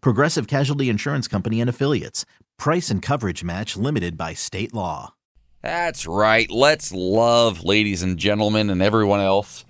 Progressive Casualty Insurance Company and Affiliates. Price and coverage match limited by state law. That's right. Let's love, ladies and gentlemen, and everyone else,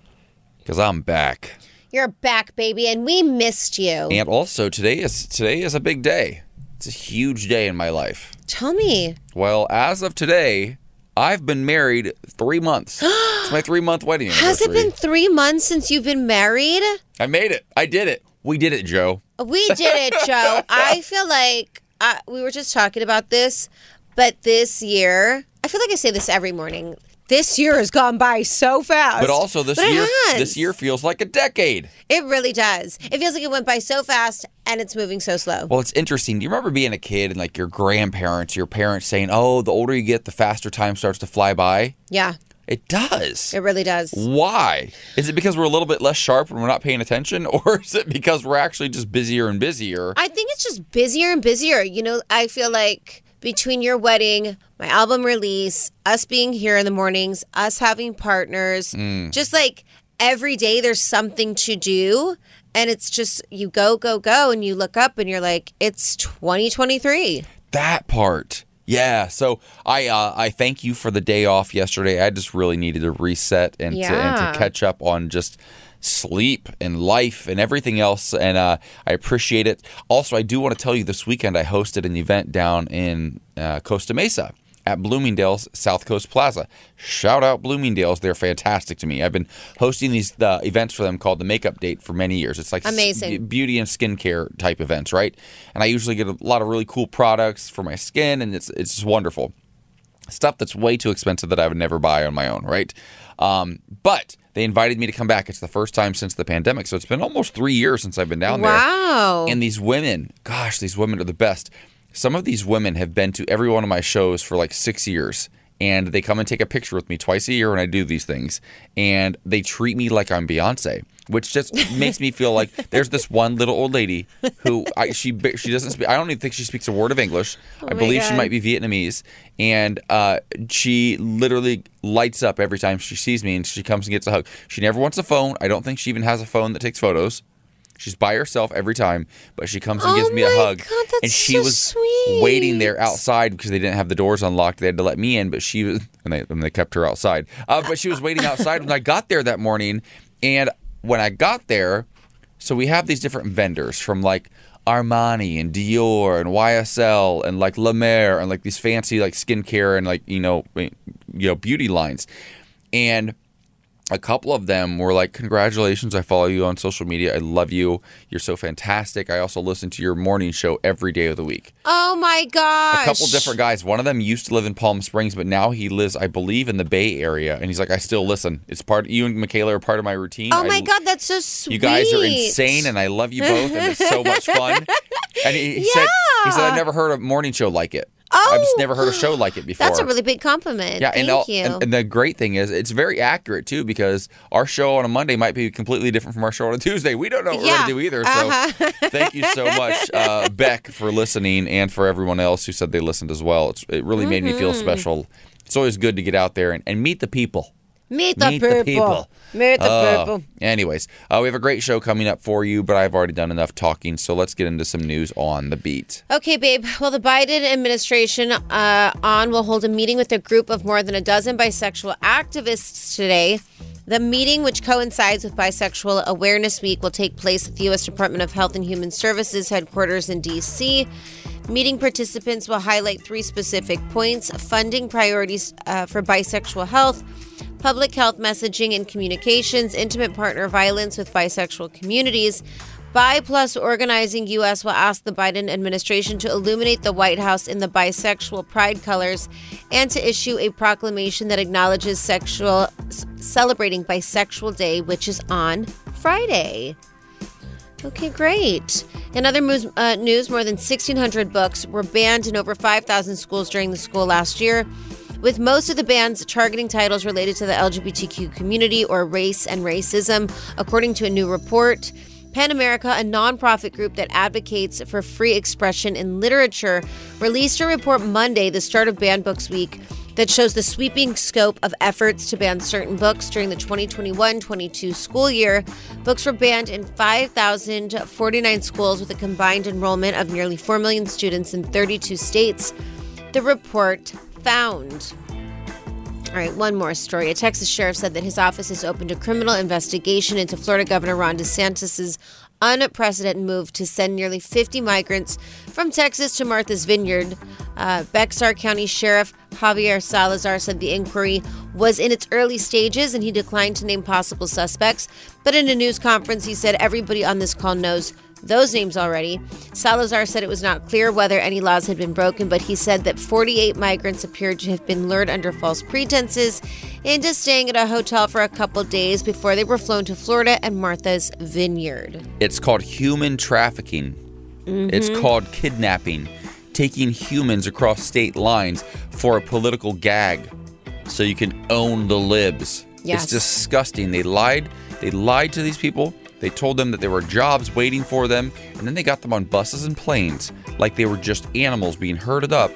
because I'm back. You're back, baby, and we missed you. And also, today is today is a big day. It's a huge day in my life. Tell me. Well, as of today, I've been married three months. it's my three month wedding Has it been three months since you've been married? I made it. I did it. We did it, Joe. We did it, Joe. I feel like uh, we were just talking about this, but this year, I feel like I say this every morning. This year has gone by so fast. But also, this But it year, has. this year feels like a decade. It really does. It feels like it went by so fast and it's moving so slow. Well, it's interesting. Do you remember being a kid and like your grandparents, your parents saying, "Oh, the older you get, the faster time starts to fly by." Yeah, It does. it really does. Why? Is it because we're a little bit less sharp when we're not paying attention, or is it because we're actually just busier and busier? I think it's just busier and busier. You know, I feel like between your wedding, my album release, us being here in the mornings, us having partners, Mm. just like every day there's something to do. And it's just you go, go, go, and you look up and you're like, it's 2023. that part. Yeah. So I uh, I thank you for the day off yesterday. I just really needed to reset and, to, and to catch up on just sleep and life and everything else. And uh, I appreciate it. Also, I do want to tell you this weekend I hosted an event down in uh, Costa Mesa. At Bloomingdale's South Coast Plaza. Shout out Bloomingdale's. They're fantastic to me. I've been hosting these uh, events for them called the Makeup Date for many years. It's like s- Amazing. beauty and skincare type events, right? And I usually get a lot of really cool products for my skin, and it's it's just wonderful. Stuff that's way too expensive that I would never buy on my own, right? Um, but they invited me to come back. It's the first time since the pandemic, so it's been almost three years since I've been down there. Wow. And these women, gosh, these women are the best. Some of these women have been to every one of my shows for like six years. And they come and take a picture with me twice a year when I do these things. And they treat me like I'm Beyonce, which just makes me feel like there's this one little old lady who I, she she doesn't speak. I don't even think she speaks a word of English. I my believe she might be Vietnamese, and uh, she literally lights up every time she sees me, and she comes and gets a hug. She never wants a phone. I don't think she even has a phone that takes photos. She's by herself every time, but she comes and Oh gives me a my hug. God, that's and she so was sweet. waiting there outside because they didn't have the doors unlocked. They had to let me in, but she was, and they, and they kept her outside. Uh, but she was waiting outside when I got there that morning. And when I got there, so we have these different vendors from like Armani and Dior and YSL and like La Mer and like these fancy like skincare and like you know you know beauty lines, and a couple of them were like, Congratulations, I follow you on social media. I love you. You're so fantastic. I also listen to your morning show every day of the week. oh my gosh. A couple different guys. One of them used to live in Palm Springs, but now he lives, I believe, in the Bay Area. And he's like, I still listen. It's part you and Mikalah are part of my routine. Oh I- my God, that's so sweet. You guys are insane and I love you both and it's so much fun. And he, he said he said I've never heard a morning show like it. I've just Oh. never heard a show like it before. That's a really big compliment. Yeah, Thank and, all, and, and the great thing is, it's very accurate too because our show on a Monday might be completely different from our show on a Tuesday. We don't know what we're going to do either. So, uh-huh. thank you so much, uh, Beck, for listening, and for everyone else who said they listened as well. It's, it really made me feel Mm-hmm. special. It's always good to get out there and, and meet the people. Meet the Meet people. the people. Meet the Uh, people. anyways, uh, we have a great show coming up for you, but I've already done enough talking, so let's get into some news on the beat. Okay, babe. Well, the Biden administration uh, on will hold a meeting with a group of more than a dozen bisexual activists today. The meeting, which coincides with Bisexual Awareness Week, will take place at the U.S. Department of Health and Human Services headquarters in D.C. Meeting participants will highlight three specific points funding priorities uh, for bisexual health, public health messaging and communications, intimate partner violence with bisexual communities. Bi Plus Organizing US will ask the Biden administration to illuminate the White House in the bisexual pride colors and to issue a proclamation that acknowledges sexual celebrating Bisexual Day, which is on Friday. Okay, great. In other uh, news, more than 1,600 books were banned in over 5,000 schools during the school last year, with most of the bans targeting titles related to the LGBTQ community or race and racism, according to a new report. PEN America, a nonprofit group that advocates for free expression in literature, released a report Monday, the start of Banned Books Week, that shows the sweeping scope of efforts to ban certain books during the 2021 22 school year. Books were banned in 5,049 schools with a combined enrollment of nearly 4 million students in 32 states. The report found. All right, one more story. A Texas sheriff said that his office has opened a criminal investigation into Florida Governor Ron DeSantis' unprecedented move to send nearly 50 migrants from Texas to Martha's Vineyard. Uh, Bexar County Sheriff Javier Salazar said the inquiry was in its early stages and he declined to name possible suspects. But in a news conference, he said everybody on this call knows those names already. Salazar said it was not clear whether any laws had been broken, but he said that 48 migrants appeared to have been lured under false pretenses into staying at a hotel for a couple days before they were flown to Florida and Martha's Vineyard. It's called human trafficking. It's mm-hmm. called kidnapping, taking humans across state lines for a political gag so you can own the libs. Yes. It's disgusting. They lied. They lied to these people. They told them that there were jobs waiting for them, and then they got them on buses and planes like they were just animals being herded up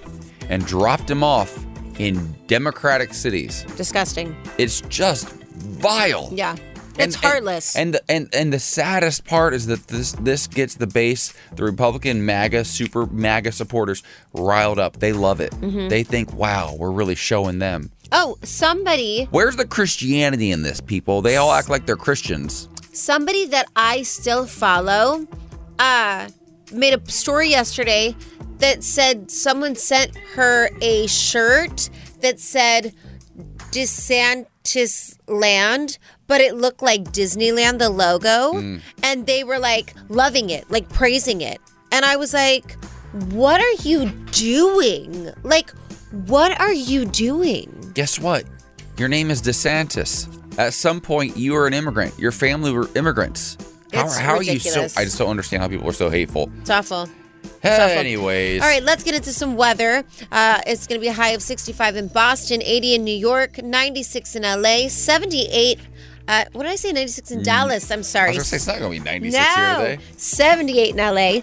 and dropped them off in democratic cities. Disgusting. It's just vile. Yeah. And- It's heartless. And, and and and the saddest part is that this this gets the base, the Republican MAGA super MAGA supporters riled up. They love it. Mm-hmm. They think, wow, we're really showing them. oh, somebody Where's the Christianity in this, people? They all act like they're Christians. Somebody that I still follow uh made a story yesterday that said someone sent her a shirt that said DeSantis Land, but it looked like Disneyland, the logo. And they were like loving it, like praising it. And I was like, what are you doing? Like, what are you doing? Guess what? Your name is DeSantis. At some point, you were an immigrant. Your family were immigrants. How, It's how are you so? I just don't understand how people are so hateful. It's awful. awful. Anyways, All right, let's get into some weather. Uh, it's going to be a high of 65 in Boston, 80 in New York, 96 in LA, 78. Uh, what did I say? 96 in Dallas. I'm I sorry. was gonna say it's not gonna be 96 here no, today. 78 in LA,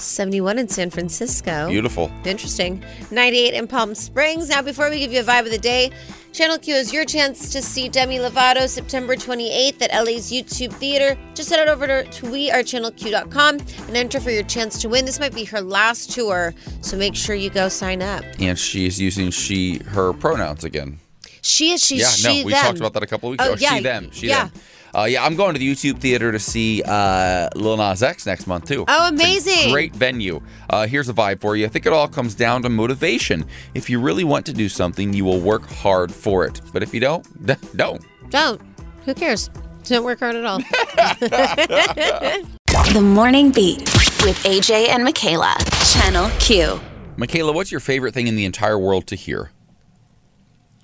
71 in San Francisco. Beautiful. Interesting. 98 in Palm Springs. Now, before we give you a vibe of the day, Channel Q is your chance to see Demi Lovato September 28th at LA's YouTube Theater. Just head on over to, wearechannelq.com and enter for your chance to win. This might be her last tour, so make sure you go sign up. And she is using she her pronouns again. She is, she's, Yeah, she, no, we them. talked about that a couple weeks Oh, ago. yeah, she, them, she, yeah. them. Uh, yeah, I'm going to the YouTube theater to see uh, Lil Nas X next month too. Oh, It's a amazing. great venue. Uh, here's a vibe for you. I think it all comes down to motivation. If you really want to do something, you will work hard for it. But if you don't, don't. Don't. Who cares? Don't work hard at all. The Morning Beat with AJ and Mikalah. Channel Q. Mikalah, what's your favorite thing in the entire world to hear?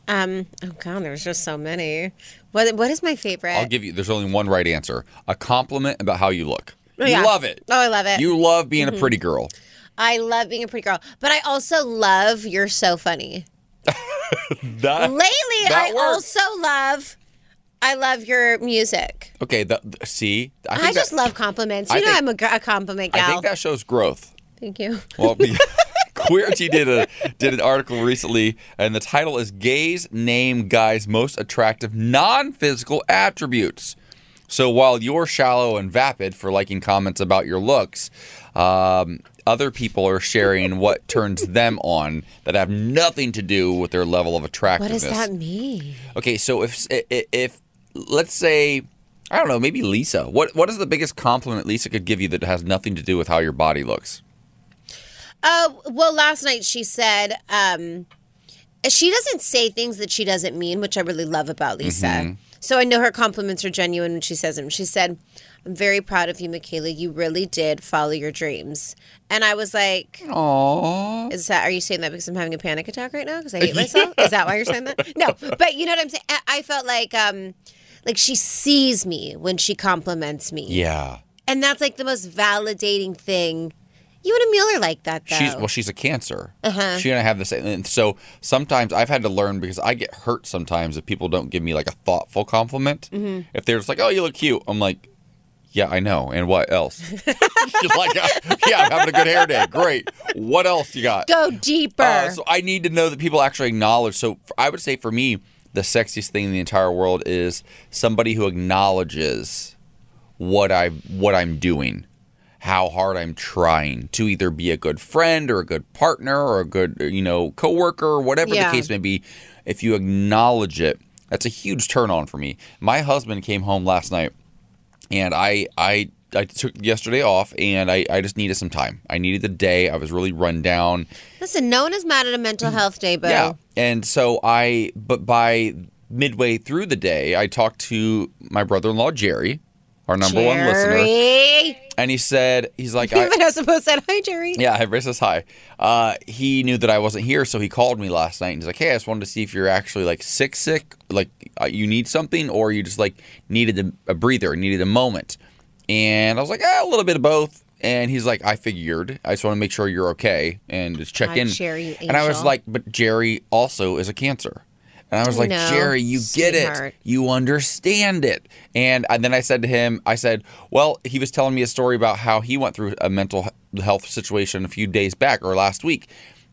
um. Oh God, there's just so many. What What is my favorite? I'll give you. There's only one right answer. A compliment about how you look. Oh, you yeah. love it. Oh, I love it. You love being a mm-hmm. pretty girl. I love being a pretty girl, but I also love you're so funny. That, Lately, that I works. also love I love your music. Okay. The, the- see, I, I, think just love compliments. You I know, think- I'm a, a compliment I gal. think that shows growth. Thank you. Well, Queerty did a did an article recently, and the title is "Gays Name Guys' Most Attractive Non-Physical Attributes." So while you're shallow and vapid for liking comments about your looks, um, other people are sharing what turns them on that have nothing to do with their level of attractiveness. What does that mean? Okay, so if if, if let's say I don't know, maybe Lisa. What what is the biggest compliment Lisa could give you that has nothing to do with how your body looks? Oh, well, last night she said um, she doesn't say things that she doesn't mean, which I really love about Lisa. Mm-hmm. So I know her compliments are genuine when she says them. She said, I'm very proud of you, Mikalah. You really did follow your dreams. And I was like, "Oh, Is that? Are you saying that because I'm having a panic attack right now because I hate myself? Is that why you're saying that? No, but you know what I'm saying. I- I felt like, um, like she sees me when she compliments me, Yeah. and that's like the most validating thing. You and Emil are like that, though. She's well, she's a cancer. Uh-huh. She's gonna have the same. And so sometimes I've had to learn because I get hurt sometimes if people don't give me like a thoughtful compliment. Mm-hmm. If they're just like, "Oh, you look cute," I'm like, "Yeah, I know." And what else? Like, "Uh, "Yeah, I'm having a good hair day. Great. What else you got?" Go deeper. Uh, so I need to know that people actually acknowledge. So I would say for me, the sexiest thing in the entire world is somebody who acknowledges what I what I'm doing, how hard I'm trying to either be a good friend or a good partner or a good you know coworker or whatever Yeah. the case may be. If you acknowledge it, that's a huge turn on for me. My husband came home last night and I I I took yesterday off and I, I just needed some time. I needed the day. I was really run down. Listen, no one is mad at a mental mm. health day, but Yeah. And so I, but by midway through the day, I talked to my brother in law, Jerry, our number one listener. And he said, he's like, I, Even as opposed said, "Hi, Jerry." yeah, I says hi. Uh, he knew that I wasn't here, so he called me last night and he's like, "Hey, I just wanted to see if you're actually like sick, sick, like uh, you need something, or you just like needed a, a breather, needed a moment." And I was like, eh, "A little bit of both." And he's like, "I figured. I just want to make sure you're okay and just check God, in." Jerry, and I was like, "But Jerry also is a cancer." And I was like, Jerry, you get it. You understand it. And, and then I said to him, I said, well, he was telling me a story about how he went through a mental health situation a few days back or last week,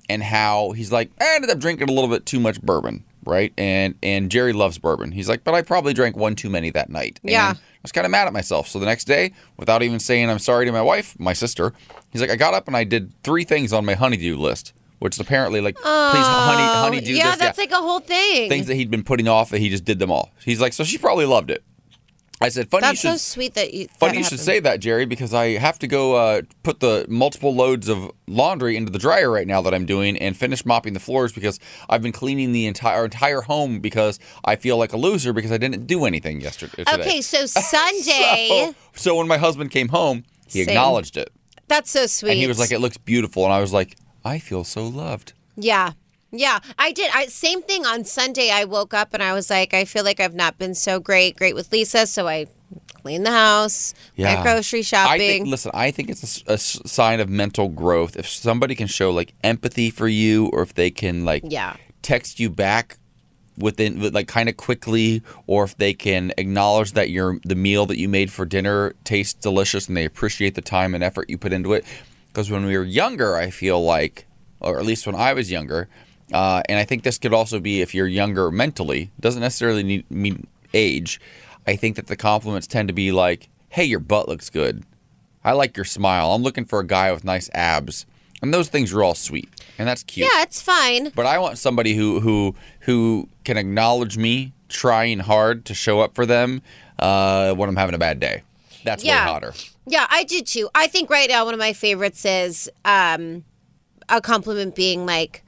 and how he's like, I ended up drinking a little bit too much bourbon, right? And and Jerry loves bourbon. He's like, but I probably drank one too many that night. Yeah. And I was kind of mad at myself. So the next day, without even saying I'm sorry to my wife, my sister, he's like, I got up and I did three things on my honeydew list, which is apparently like, oh, please, honey, honey, do yeah, this. that's like a whole thing. things that he'd been putting off, that he just did them all. He's like, so she probably loved it. I said, funny that's you so should. sweet that you. Funny that you should say that, Jerry, because I have to go uh, put the multiple loads of laundry into the dryer right now that I'm doing and finish mopping the floors because I've been cleaning the entire entire home because I feel like a loser because I didn't do anything yesterday. today. Okay, so Sunday. So, so when my husband came home, he Same. acknowledged it that's so sweet. and he was like, "It looks beautiful," and I was like, "I feel so loved." Yeah. Yeah, I did. I same thing on Sunday. I woke up and I was like, I feel like I've not been so great, great with Lisa. So I cleaned the house, went grocery I shopping. think, listen, I think it's a sign of mental growth if somebody can show like empathy for you, or if they can like Yeah. text you back within like kind of quickly, or if they can acknowledge that your the meal that you made for dinner tastes delicious and they appreciate the time and effort you put into it. Because when we were younger, I feel like, or at least when I was younger, uh, and I think this could also be if you're younger mentally, doesn't necessarily need, mean age. I think that the compliments tend to be like, "Hey, your butt looks good. I like your smile. I'm looking for a guy with nice abs." And those things are all sweet, and that's cute. yeah, it's fine. But I want somebody who who who can acknowledge me trying hard to show up for them uh, when I'm having a bad day. That's Yeah. way hotter. Yeah, I do too. I think right now one of my favorites is um, a compliment being like,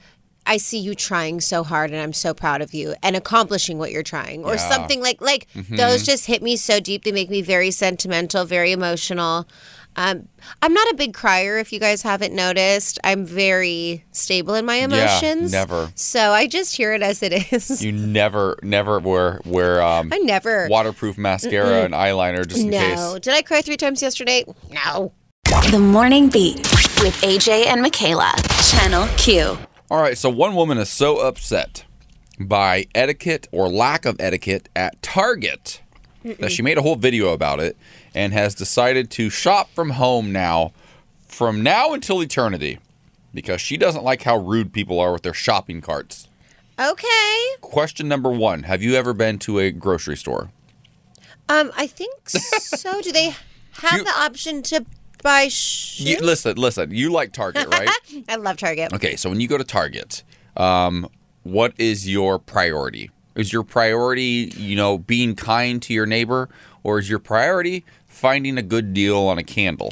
I see you trying so hard and I'm so proud of you and accomplishing what you're trying or Yeah. something like like those just hit me so deep. They make me very sentimental, very emotional. Um, I'm not a big crier if you guys haven't noticed. I'm very stable in my emotions. never. So I just hear it as it is. You never never wear wear um, I never. waterproof mascara and eyeliner just in no. case. Did I cry three times yesterday? No. The Morning Beat with AJ and Mikalah. Channel Q. All right, so one woman is so upset by etiquette or lack of etiquette at Target that she made a whole video about it and has decided to shop from home now from now until eternity because she doesn't like how rude people are with their shopping carts. Okay. Question number 1, have you ever been to a grocery store? Um, I think so. Do they have You- the option to buy shoes? You, listen, listen, you like Target, right? I love Target. Okay, so when you go to Target, um, what is your priority? Is your priority, you know, being kind to your neighbor, or is your priority finding a good deal on a candle?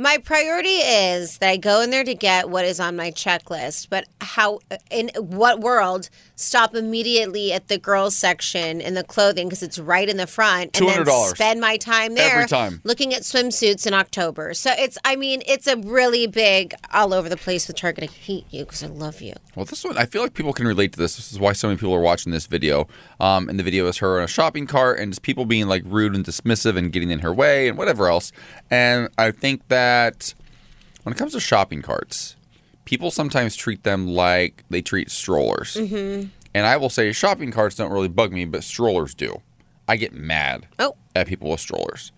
My priority is that I go in there to get what is on my checklist, but how in what world stop immediately at the girls section in the clothing because it's right in the front and then $200. spend my time there Every time. looking at swimsuits in October. So it's I mean, it's a really big all over the place with Target. I hate you because I love you. Well, this one, I feel like people can relate to this. This is why so many people are watching this video. Um, and the video is her in a shopping cart and just people being like rude and dismissive and getting in her way and whatever else. And I think that when it comes to shopping carts, people sometimes treat them like they treat strollers. Mm-hmm. And I will say shopping carts don't really bug me, but strollers do. I get mad Oh. at people with strollers.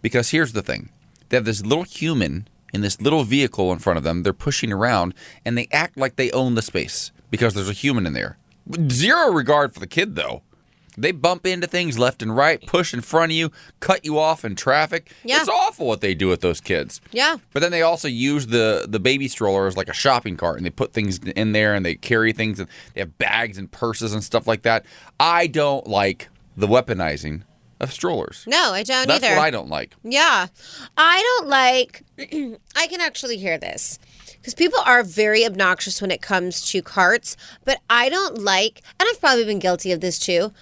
Because here's the thing they have this little human in this little vehicle in front of them. They're pushing around and they act like they own the space because there's a human in there. Zero regard for the kid, though. They bump into things left and right, push in front of you, cut you off in traffic. Yeah. It's awful what they do with those kids. Yeah. But then they also use the the baby stroller as like a shopping cart, and they put things in there, and they carry things, and they have bags and purses and stuff like that. I don't like the weaponizing of strollers. No, I don't That's either. what I don't like. Yeah. I don't like, I can actually hear this because people are very obnoxious when it comes to carts, but I don't like, and I've probably been guilty of this too,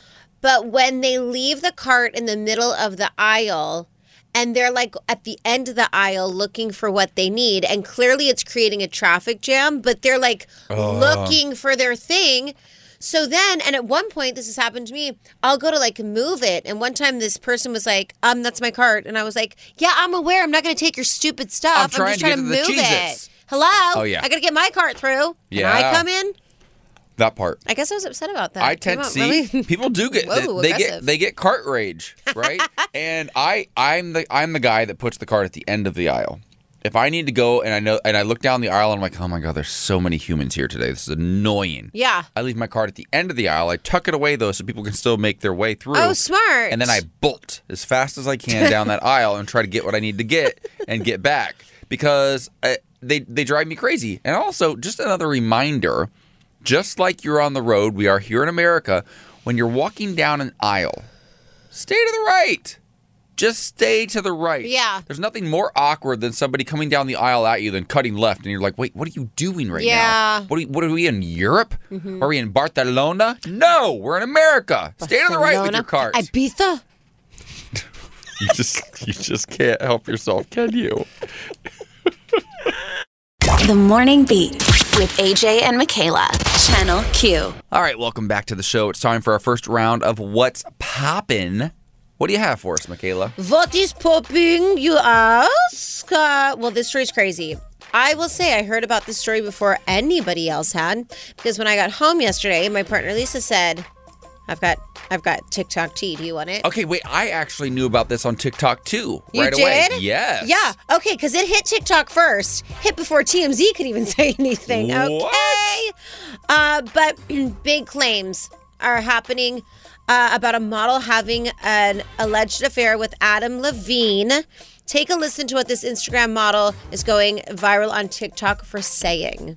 but when they leave the cart in the middle of the aisle, and they're like at the end of the aisle looking for what they need and clearly it's creating a traffic jam but they're like looking for their thing. So then and at one point this has happened to me i'll go to like move it. And one time this person was like um that's my cart. And i was like yeah i'm aware. I'm not going to take your stupid stuff. I'm i'm, just trying to to move it. Hello? Oh, yeah. i gotta get my cart through. Yeah. and i come in That part. i guess i was upset about that I tend to see really- people do get Whoa, they get they get cart rage, right? and I I'm the I'm the guy that puts the cart at the end of the aisle. If I need to go and I know and I look down the aisle and I'm like, oh my god, there's so many humans here today. This is annoying. yeah I leave my cart at the end of the aisle. I tuck it away though, so people can still make their way through. Oh, smart. And then I bolt as fast as I can down that aisle and try to get what I need to get and get back because uh, they they drive me crazy. And also, just another reminder, just like you're on the road, we are here in America. When you're walking down an aisle, stay to the right. Just stay to the right. Yeah. There's nothing more awkward than somebody coming down the aisle at you than cutting left, and you're like, "Wait, what are you doing right Yeah. now? What are, we- what are we in Europe? Mm-hmm. Are we in Barcelona? No, we're in America. Stay to the right with your cars. ibiza You just you just can't help yourself, can you? The Morning Beat with AJ and Mikalah. Channel Q. All right, welcome back to the show. It's time for our first round of What's Poppin'. What do you have for us, Mikalah? What is popping, you ask? Uh, well, this story's crazy. I will say I heard about this story before anybody else had because when I got home yesterday, my partner Lisa said, "I've got, I've got TikTok tea. Do you want it?" Okay, wait, I actually knew about this on TikTok too. You right did? away. Yes. Yeah. Okay, because it hit TikTok first. Hit before TMZ could even say anything. What? Okay. Uh, but big claims are happening uh, about a model having an alleged affair with Adam Levine. Take a listen to what this Instagram model is going viral on TikTok for saying.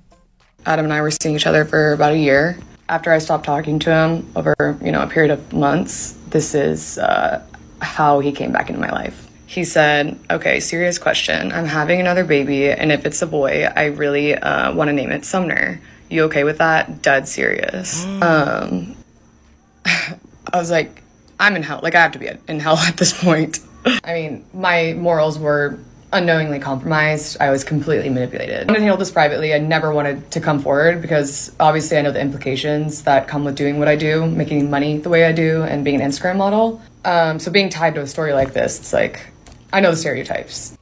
Adam and I were seeing each other for about a year. After I stopped talking to him over, you know, a period of months, this is uh, how he came back into my life. He said, "Okay, serious question. I'm having another baby, and if it's a boy, I really uh, want to name it Sumner. You okay with that? Dead serious." um, I was like, "I'm in hell. Like I have to be in hell at this point." I mean, my morals were unknowingly compromised. I was completely manipulated. I wanted to handle this privately. I never wanted to come forward because obviously I know the implications that come with doing what I do, making money the way I do, and being an Instagram model. Um, so being tied to a story like this, it's like I know the stereotypes.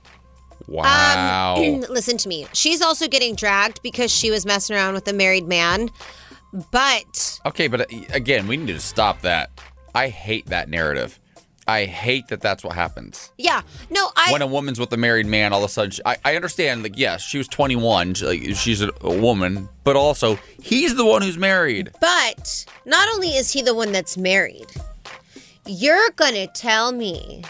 Wow. Um, listen to me. She's also getting dragged because she was messing around with a married man. But okay, but uh, again, we need to stop that. I hate that narrative. I hate that that's what happens. yeah, no, I. when a woman's with a married man, all of a sudden, she, I, I understand. Like, yes, she was 21. she- like, she's a, a woman, but also he's the one who's married. But not only is he the one that's married, you're going to tell me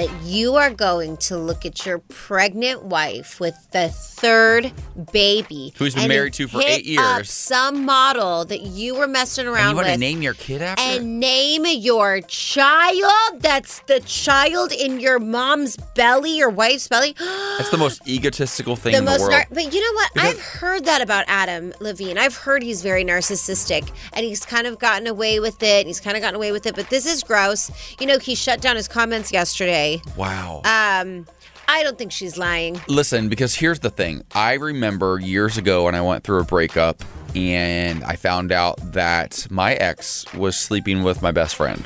that you are going to look at your pregnant wife with the third baby, Who's been married to for eight up years. some model that you were messing And around you want to name your kid after? and name your child. That's the child in your mom's belly, your wife's belly. That's the most egotistical thing the in the most world. nar- but you know what Because- i've heard that about adam levine i've heard he's very narcissistic and he's kind of gotten away with it he's kind of gotten away with it but this is gross you know he shut down his comments yesterday wow. um i don't think she's lying Listen, because here's the thing. I remember years ago when I went through a breakup and I found out that my ex was sleeping with my best friend.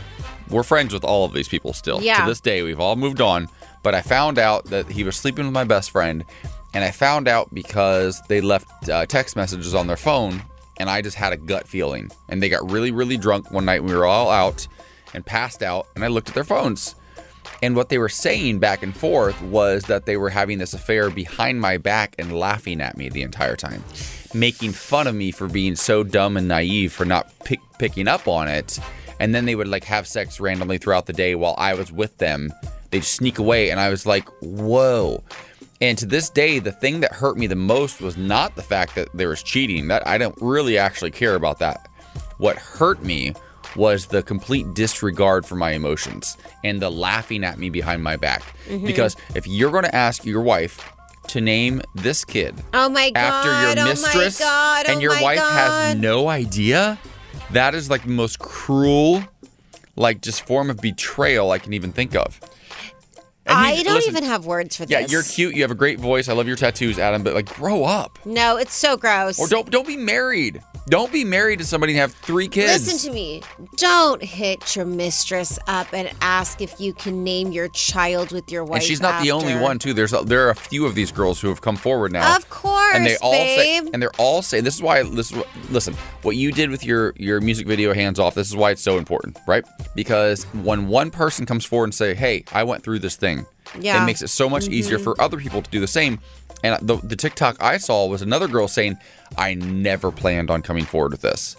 We're friends with all of these people still. Yeah. To this day, we've all moved on. But I found out that he was sleeping with my best friend. And I found out because they left uh, text messages on their phone. And I just had a gut feeling. And they got really, really drunk one night. We were all out and passed out. And I looked at their phones. And what they were saying back and forth was that they were having this affair behind my back and laughing at me the entire time, making fun of me for being so dumb and naive for not pick, picking up on it. And then they would like have sex randomly throughout the day while I was with them. They'd sneak away, and I was like, whoa. And to this day, the thing that hurt me the most was not the fact that there was cheating. That I don't really actually care about that. What hurt me was the complete disregard for my emotions and the laughing at me behind my back. Mm-hmm. Because if you're going to ask your wife to name this kid oh my god after your mistress oh my god, and oh your wife has no idea, that is like the most cruel, like just form of betrayal I can even think of. And i don't listen, even have words for Yeah, this Yeah, you're cute. You have a great voice. I love your tattoos, Adam. But like, grow up, no it's so gross or don't don't be married. Don't be married to somebody and have three kids. Listen to me. Don't hit your mistress up and ask if you can name your child with your wife. And she's not the only one, too. There's a, there are a few of these girls who have come forward now. Of course, and they all say, and they're all saying, this is why. This is listen, what you did with your your music video, hands off. This is why it's so important, right? Because when one person comes forward and say, "Hey, I went through this thing," Yeah. it makes it so much easier Mm-hmm. for other people to do the same. And the, the TikTok I saw was another girl saying, "I never planned on coming forward with this."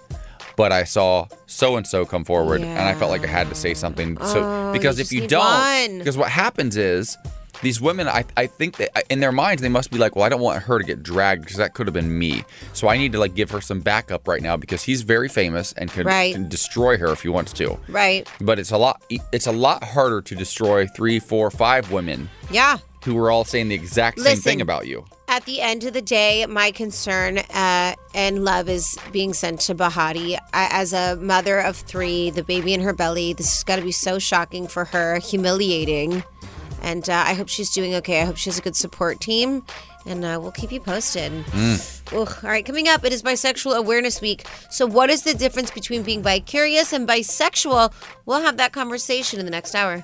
But I saw so and so come forward, and I felt like I had to say something. So Oh, because you if you don't, one. because what happens is these women, I, I think that in their minds, they must be like, well, I don't want her to get dragged because that could have been me. So I need to like give her some backup right now because he's very famous and can, Right. can destroy her if he wants to. Right. But it's a lot, it's a lot harder to destroy three, four, five women Yeah. Who were all saying the exact same Listen. thing about you. At the end of the day, my concern uh, and love is being sent to Behati. I, as a mother of three, the baby in her belly, this has got to be so shocking for her, humiliating. And uh, I hope she's doing okay. I hope she has a good support team. And uh, we'll keep you posted. Ugh. All right, coming up, it is Bisexual Awareness Week. So, what is the difference between being bi-curious and bisexual? We'll have that conversation in the next hour.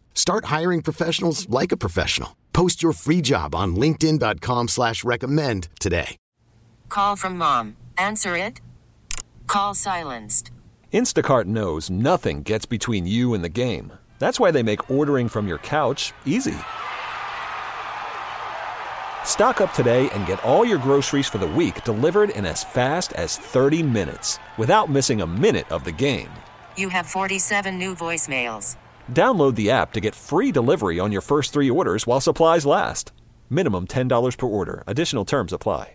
Start hiring professionals like a professional. Post your free job on linkedin.com slash recommend today. Call from mom. Answer it. Call silenced. Instacart knows nothing gets between you and the game. That's why they make ordering from your couch easy. Stock up today and get all your groceries for the week delivered in as fast as 30 minutes without missing a minute of the game. You have 47 new voicemails. Download the app to get free delivery on your first three orders while supplies last. Minimum $10 per order. Additional terms apply.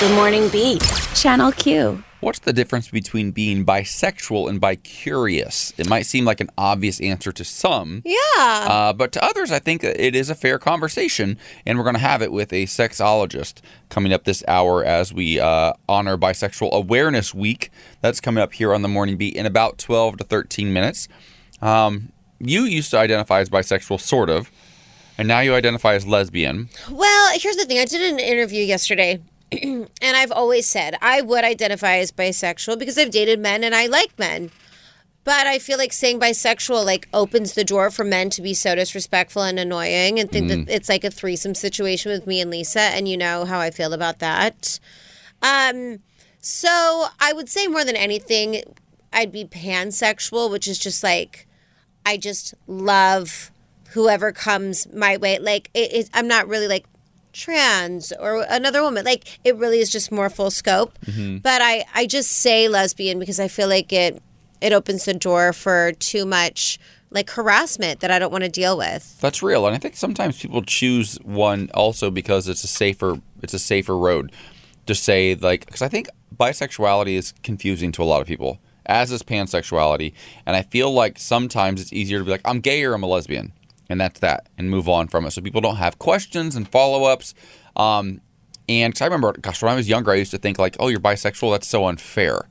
Good Morning Beat. Channel Q. what's the difference between being bisexual and bi-curious? It might seem like an obvious answer to some. Yeah. Uh, but to others, I think it is a fair conversation, and we're going to have it with a sexologist coming up this hour as we uh, honor Bisexual Awareness Week. That's coming up here on the Morning Beat in about 12 to 13 minutes. Um, you used to identify as bisexual, sort of, and now you identify as lesbian. Well, here's the thing. I did an interview yesterday, and I've always said I would identify as bisexual because I've dated men and I like men. But I feel like saying bisexual like opens the door for men to be so disrespectful and annoying and think that it's like a threesome situation with me and Lisa, and you know how I feel about that. Um, so I would say more than anything, I'd be pansexual, which is just like I just love whoever comes my way. Like it, I'm not really like trans or another woman. Like it really is just more full scope. Mm-hmm. But I I just say lesbian because I feel like it it opens the door for too much like harassment that I don't want to deal with. That's real, and I think sometimes people choose one also because it's a safer it's a safer road to say like because I think bisexuality is confusing to a lot of people, as is pansexuality, and I feel like sometimes it's easier to be like I'm gay or I'm a lesbian, and that's that, and move on from it, so people don't have questions and follow ups. Um, and 'cause I remember, gosh, when I was younger, I used to think like, oh, you're bisexual, that's so unfair.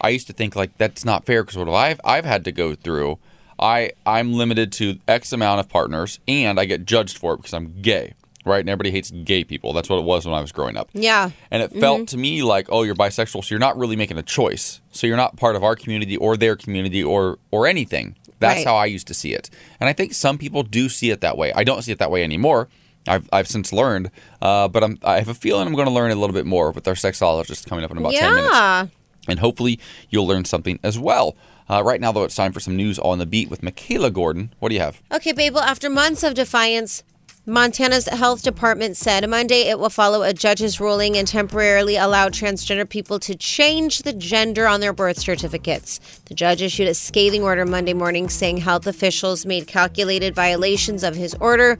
I used to think like that's not fair because what I've I've had to go through. I I'm limited to X amount of partners, and I get judged for it because I'm gay, right? And everybody hates gay people. That's what it was when I was growing up. Yeah. And it felt to me like, oh, you're bisexual, so you're not really making a choice. So you're not part of our community or their community or or anything. That's Right. how I used to see it. And I think some people do see it that way. I don't see it that way anymore. I've, I've since learned, uh, but I'm, I have a feeling I'm going to learn a little bit more with our sexologist coming up in about 10 minutes and hopefully you'll learn something as well. Uh, right now, though, it's time for some news on the beat with Mikalah Gordon. What do you have? Okay, Babel, after months of defiance, Montana's health department said Monday it will follow a judge's ruling and temporarily allow transgender people to change the gender on their birth certificates. The judge issued a scathing order Monday morning saying health officials made calculated violations of his order,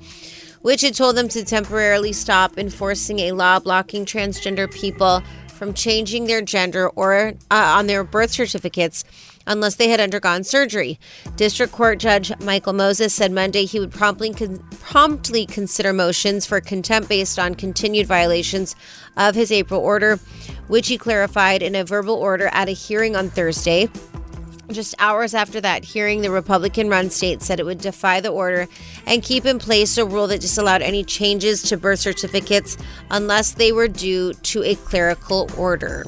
which had told them to temporarily stop enforcing a law blocking transgender people from changing their gender or uh, on their birth certificates unless they had undergone surgery. District Court Judge Michael Moses said Monday he would promptly con- promptly consider motions for contempt based on continued violations of his April order, which he clarified in a verbal order at a hearing on Thursday. Just hours after that hearing, the Republican run state said it would defy the order and keep in place a rule that disallowed any changes to birth certificates unless they were due to a clerical order.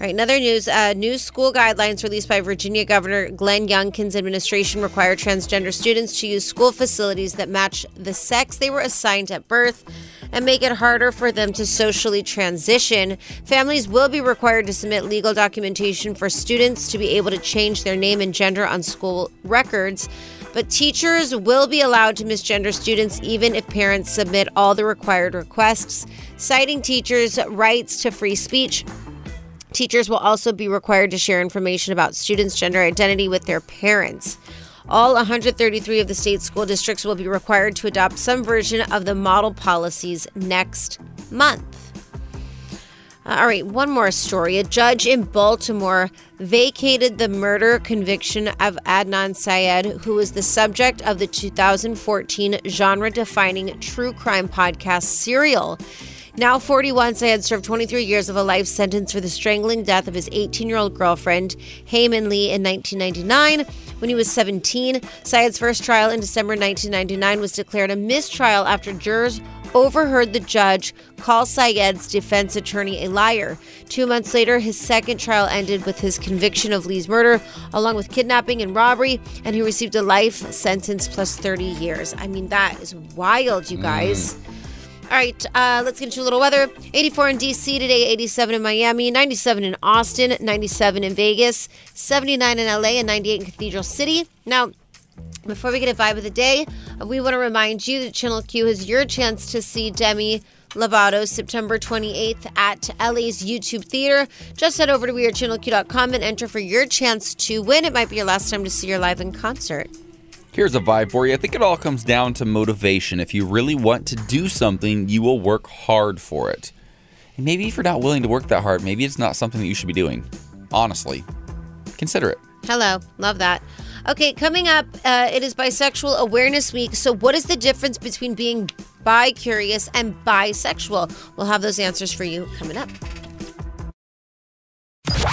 All right, another news. Uh, new school guidelines released by Virginia Governor Glenn Youngkin's administration require transgender students to use school facilities that match the sex they were assigned at birth and make it harder for them to socially transition. Families will be required to submit legal documentation for students to be able to change their name and gender on school records. But teachers will be allowed to misgender students even if parents submit all the required requests, citing teachers' rights to free speech. Teachers will also be required to share information about students' gender identity with their parents. All 133 of the state school districts will be required to adopt some version of the model policies next month. Uh, all right, one more story. A judge in Baltimore vacated the murder conviction of Adnan Syed, who was the subject of the 2014 genre defining true crime podcast Serial. Now 41, Syed served 23 years of a life sentence for the strangling death of his 18 year old girlfriend, Hae Min Lee, in 1999. When he was 17, Syed's first trial in December 1999 was declared a mistrial after jurors overheard the judge call Syed's defense attorney a liar. Two months later, his second trial ended with his conviction of Lee's murder, along with kidnapping and robbery, and he received a life sentence plus 30 years. I mean, that is wild, you guys. Mm. All right, uh, let's get into a little weather. 84 in DC today, 87 in Miami, 97 in Austin, 97 in Vegas, 79 in LA, and 98 in Cathedral City. Now, before we get a vibe of the day, we want to remind you that Channel Q has your chance to see Demi Lovato September 28th at LA's YouTube Theater. Just head over to wearechannelq.com and enter for your chance to win. It might be your last time to see her live in concert. Here's a vibe for you. I think it all comes down to motivation. If you really want to do something, you will work hard for it. And maybe if you're not willing to work that hard, maybe it's not something that you should be doing. Honestly, consider it. Hello, love that. Okay, coming up, uh, it is Bisexual Awareness Week. So, what is the difference between being bi curious and bisexual? We'll have those answers for you coming up.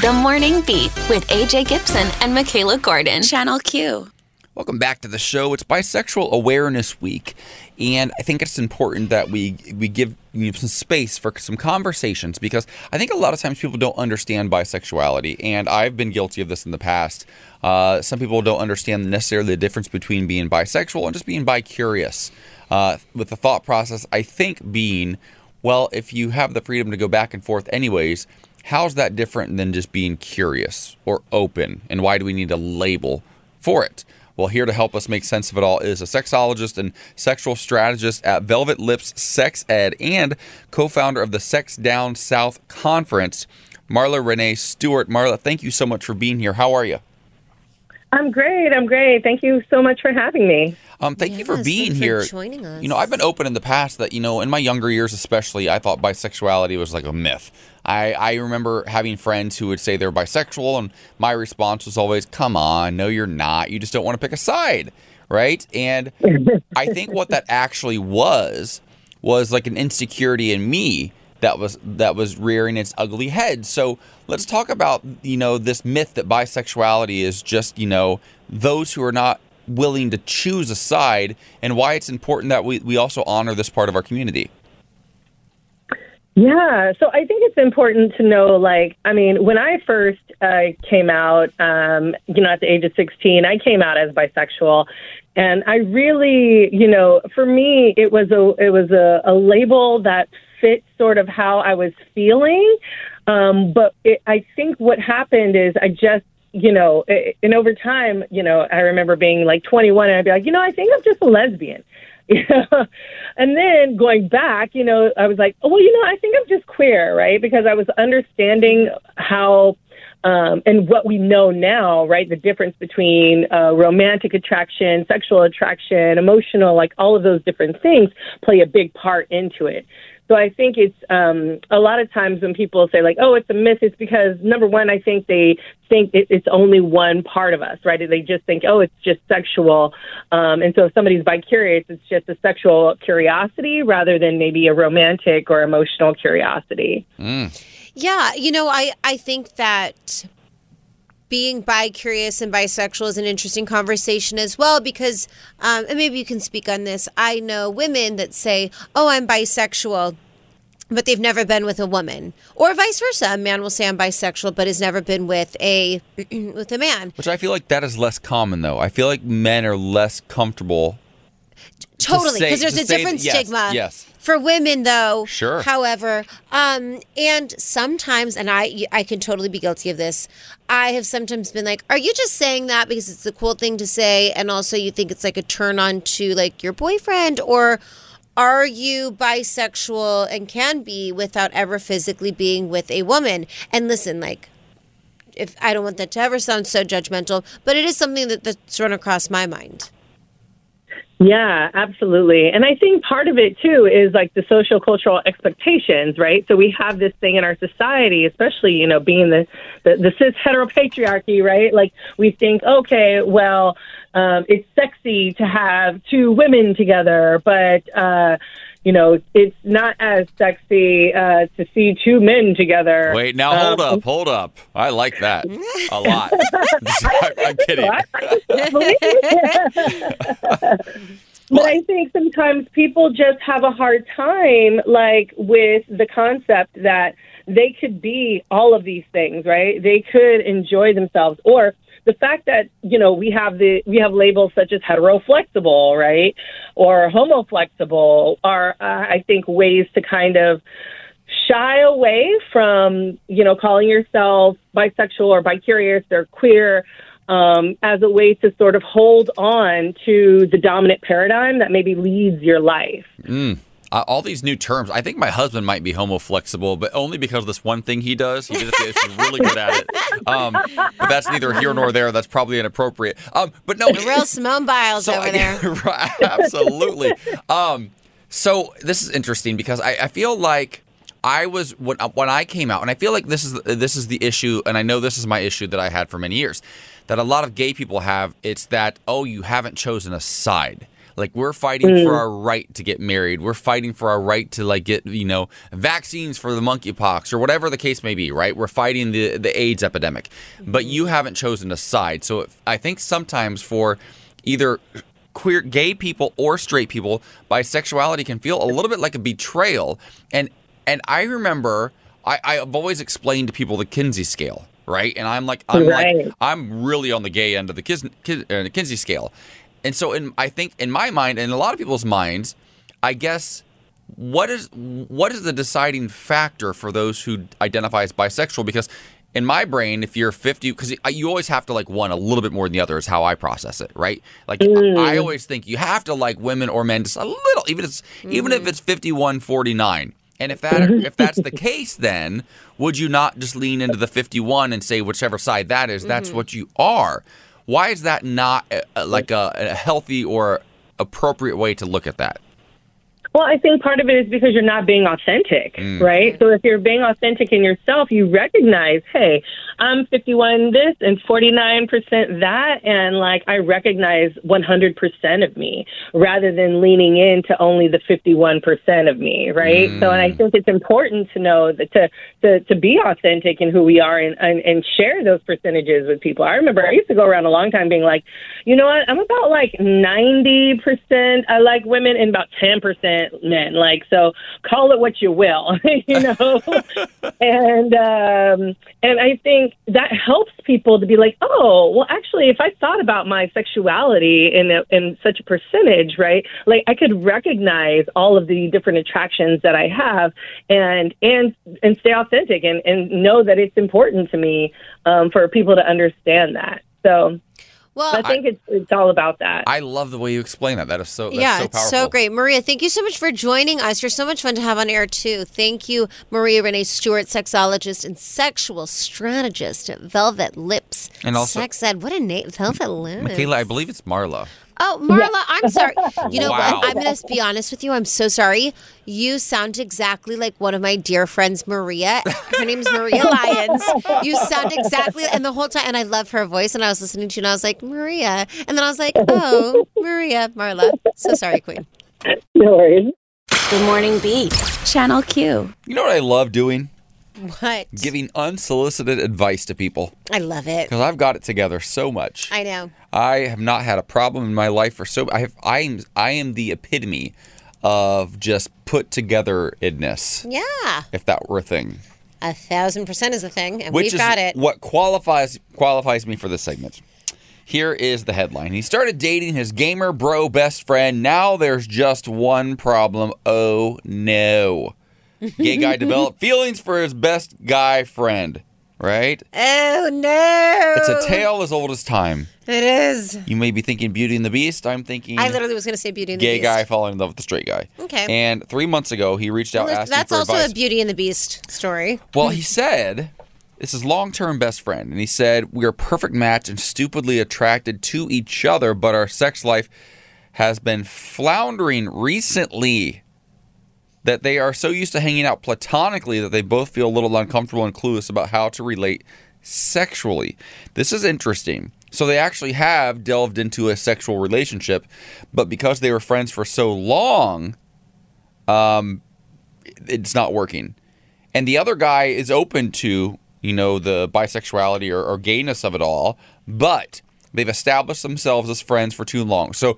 The Morning Beat with AJ Gibson and Mikalah Gordon. Channel Q. Welcome back to the show. It's Bisexual Awareness Week, and I think it's important that we we give you know, some space for some conversations because I think a lot of times people don't understand bisexuality, and I've been guilty of this in the past. Uh, some people don't understand necessarily the difference between being bisexual and just being bi-curious. Uh, with the thought process, I think being well, if you have the freedom to go back and forth, anyways. How's that different than just being curious or open? And why do we need a label for it? Well, here to help us make sense of it all is a sexologist and sexual strategist at Velvet Lips Sex Ed and co founder of the Sex Down South Conference, Marla Renee Stewart. Marla, thank you so much for being here. How are you? I'm great. I'm great. Thank you so much for having me. Um, thank you for Yes, being thanks for here. joining us. You know, I've been open in the past that, you know, in my younger years especially, I thought bisexuality was like a myth. I, I remember having friends who would say they're bisexual, and my response was always, come on, no, you're not. You just don't want to pick a side, right? And I think what that actually was was like an insecurity in me that was that was rearing its ugly head. So let's talk about you know this myth that bisexuality is just you know those who are not willing to choose a side and why it's important that we, we also honor this part of our community. Yeah, so I think it's important to know, like, I mean, when I first uh, came out, um, you know, at the age of 16, I came out as bisexual, and I really, you know, for me, it was a it was a, a label that fit sort of how I was feeling, um, but it, I think what happened is I just you know, and over time, you know, I remember being like 21 and I'd be like, you know, I think I'm just a lesbian. You know? and then going back, you know, I was like, oh, well, you know, I think I'm just queer, right? Because I was understanding how um, and what we know now, right? The difference between uh, romantic attraction, sexual attraction, emotional, like all of those different things play a big part into it. So I think it's um, a lot of times when people say like, "Oh, it's a myth," it's because number one, I think they think it, it's only one part of us, right? They just think, "Oh, it's just sexual," um, and so if somebody's bi-curious, it's just a sexual curiosity rather than maybe a romantic or emotional curiosity. Yeah, you know, I I think that being bi curious and bisexual is an interesting conversation as well because um, and maybe you can speak on this. I know women that say, "Oh, I'm bisexual." But they've never been with a woman, or vice versa. A man will say I'm bisexual, but has never been with a with a man. Which I feel like that is less common though. I feel like men are less comfortable. To Totally, because there's to a say different yes, stigma. Yes. For women, though, Sure. However, um, and sometimes, and I, I can totally be guilty of this. I have sometimes been like, "Are you just saying that because it's a cool thing to say?" And also, you think it's like a turn on to like your boyfriend, or are you bisexual and can be without ever physically being with a woman? And listen, like, if I don't want that to ever sound so judgmental, but it is something that, that's run across my mind. Yeah, absolutely. And I think part of it too is like the social cultural expectations, right? So we have this thing in our society, especially, you know, being the, the, the cis heteropatriarchy, right? Like we think, okay, well, um, it's sexy to have two women together, but, uh, you know, it's not as sexy uh, to see two men together. Wait, now hold Um, up, hold up. I like that a lot. I'm kidding. But I think sometimes people just have a hard time, like with the concept that they could be all of these things, right? They could enjoy themselves, or the fact that you know we have the we have labels such as heteroflexible, right, or homoflexible, are uh, I think ways to kind of shy away from you know calling yourself bisexual or bicurious or queer um, as a way to sort of hold on to the dominant paradigm that maybe leads your life. Mm. Uh, all these new terms. I think my husband might be homo flexible, but only because of this one thing he does. He just is really good at it. Um, but that's neither here nor there. That's probably inappropriate. Um, but no, The real Simone Biles So over there. right, absolutely. um, so this is interesting because I, I feel like I was when when I came out, and I feel like this is this is the issue, and I know this is my issue that I had for many years, that a lot of gay people have. It's that oh, you haven't chosen a side. Like we're fighting for our right to get married. We're fighting for our right to like get you know vaccines for the monkeypox or whatever the case may be. Right? We're fighting the the AIDS epidemic, but you haven't chosen a side. So I think sometimes for either queer gay people or straight people, bisexuality can feel a little bit like a betrayal. And and I remember I, I've always explained to people the Kinsey scale, right? And I'm like I'm Right. like I'm really on the gay end of the uh, Kinsey scale. And so in I think in my mind and a lot of people's minds, I guess what is what is the deciding factor for those who identify as bisexual? Because in my brain if you're 50 because you always have to like one a little bit more than the other is how i process it right? Like i mm. always think you have to like women or men just a little even if it's even if mm. it's 51 49 and if that mm-hmm. if that's the case then would you not just lean into the 51 and say whichever side that is, that's mm-hmm. what you are why is that not uh, uh, like a, a healthy or appropriate way to look at that Well, I think part of it is because you're not being authentic, Mm. right? So if you're being authentic in yourself, you recognize, hey, I'm 51 this and 49% that, and like I recognize 100% of me rather than leaning into only the 51% of me, right? So, and I think it's important to know that to to, to be authentic in who we are and, and and share those percentages with people. I remember I used to go around a long time being like, you know what, I'm about like 90% I like women and about 10% men. Like, so call it what you will, you know? and, um, and I think that helps people to be like, oh, well, actually, if I thought about my sexuality in, a, in such a percentage, right? Like, I could recognize all of the different attractions that I have and, and, and stay authentic and, and know that it's important to me, um, for people to understand that. So, Well, I think it's it's all about that. I love the way you explain that. That is so. That's yeah, so it's powerful. so great. Maria, thank you so much for joining us. You're so much fun to have on air, too. Thank you, Maria Renee Stewart, sexologist and sexual strategist at Velvet Lips. And also- Sex Ed. What a name. Velvet Lips. Mikalah, I believe it's Marla. Oh, Marla, I'm sorry. You know Wow. what? I'm going to be honest with you. I'm so sorry. You sound exactly like one of my dear friends, Maria. Her name's Maria Lyons. You sound exactly, and the whole time, and I love her voice. And I was listening to you, and I was like, Maria. And then I was like, oh, Maria, Marla. So sorry, Queen. no worries. Good morning, Beat. Channel Q. You know what I love doing? What? Giving unsolicited advice to people I love it. because I've got it together so much. I know. I have not had a problem in my life for so. I have. I am. I am the epitome of just put together-edness. Yeah. If that were a thing, A thousand percent is a thing, and which we've got it. what qualifies qualifies me for this segment. Here is the headline. He started dating his gamer bro best friend. Now there's just one problem. Oh no. Gay guy developed feelings for his best guy friend, right? Oh no! It's a tale as old as time. It is. You may be thinking Beauty and the Beast. I'm thinking I literally was going to say Beauty and the gay Beast. guy falling in love with the straight guy. Okay. And three months ago, he reached out Well, asking that's for also advice. a Beauty and the Beast story. Well, he said this is long-term best friend, and he said we are a perfect match and stupidly attracted to each other, but our sex life has been floundering recently. That they are so used to hanging out platonically that they both feel a little uncomfortable and clueless about how to relate sexually. This is interesting. So they actually have delved into a sexual relationship, but because they were friends for so long, um, it's not working and the other guy is open to you know the bisexuality or, or gayness of it all but they've established themselves as friends for too long so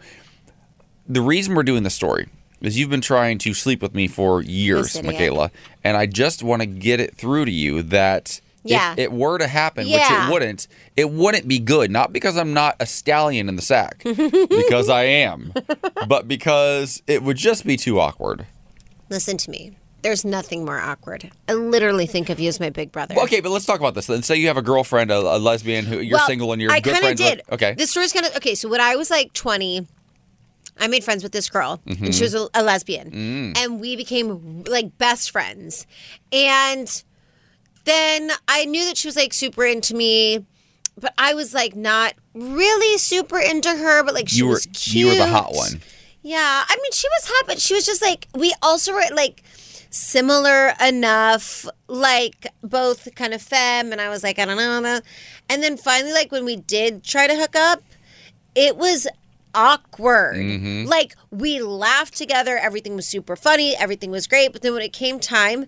the reason we're doing this story is you've been trying to sleep with me for years Mikalah and i just want to get it through to you that Yeah. if it were to happen which it wouldn't it wouldn't be good not because i'm not a stallion in the sack because i am but because it would just be too awkward Listen to me. There's nothing more awkward. I literally think of you as my big brother. Well, okay, but let's talk about this. Then say you have a girlfriend, a, a lesbian who you're Well, single and you're I good kinda did. with. Okay. This story's kind of okay. So when I was like 20, I made friends with this girl, Mm-hmm. and she was a, a lesbian, Mm. and we became like best friends. And then I knew that she was like super into me, but I was like not really super into her. But like she you were was cute. you were the hot one. Yeah, I mean, she was hot, but she was just like we also were like similar enough, like both kind of femme, and I was like, I don't know. And then finally, like when we did try to hook up, it was awkward. Mm-hmm. Like we laughed together, everything was super funny, everything was great, but then when it came time,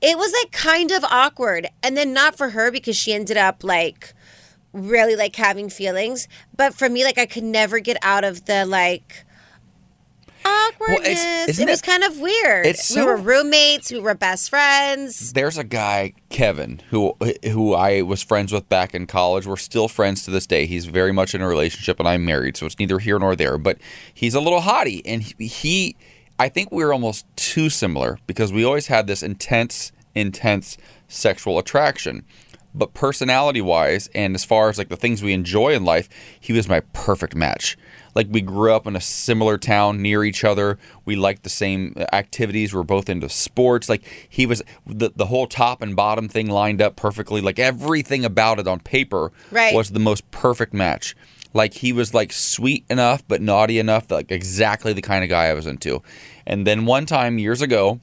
it was like kind of awkward. And then not for her because she ended up like really like having feelings, but for me like I could never get out of the like awkwardness. isn't it was it- kind of weird. it's we were roommates, we were best friends. There's a guy, Kevin, who who I was friends with back in college. We're still friends to this day. He's very much in a relationship, and I'm married, so it's neither here nor there. But he's a little hottie, and he, he I think we were almost too similar because we always had this intense, intense sexual attraction. But personality wise, and as far as like the things we enjoy in life, he was my perfect match. Like we grew up in a similar town near each other. We liked the same activities. We're both into sports. Like he was the the whole top and bottom thing lined up perfectly. Like everything about it on paper Right. was the most perfect match. Like he was like sweet enough but naughty enough, like exactly the kind of guy I was into. And then one time years ago,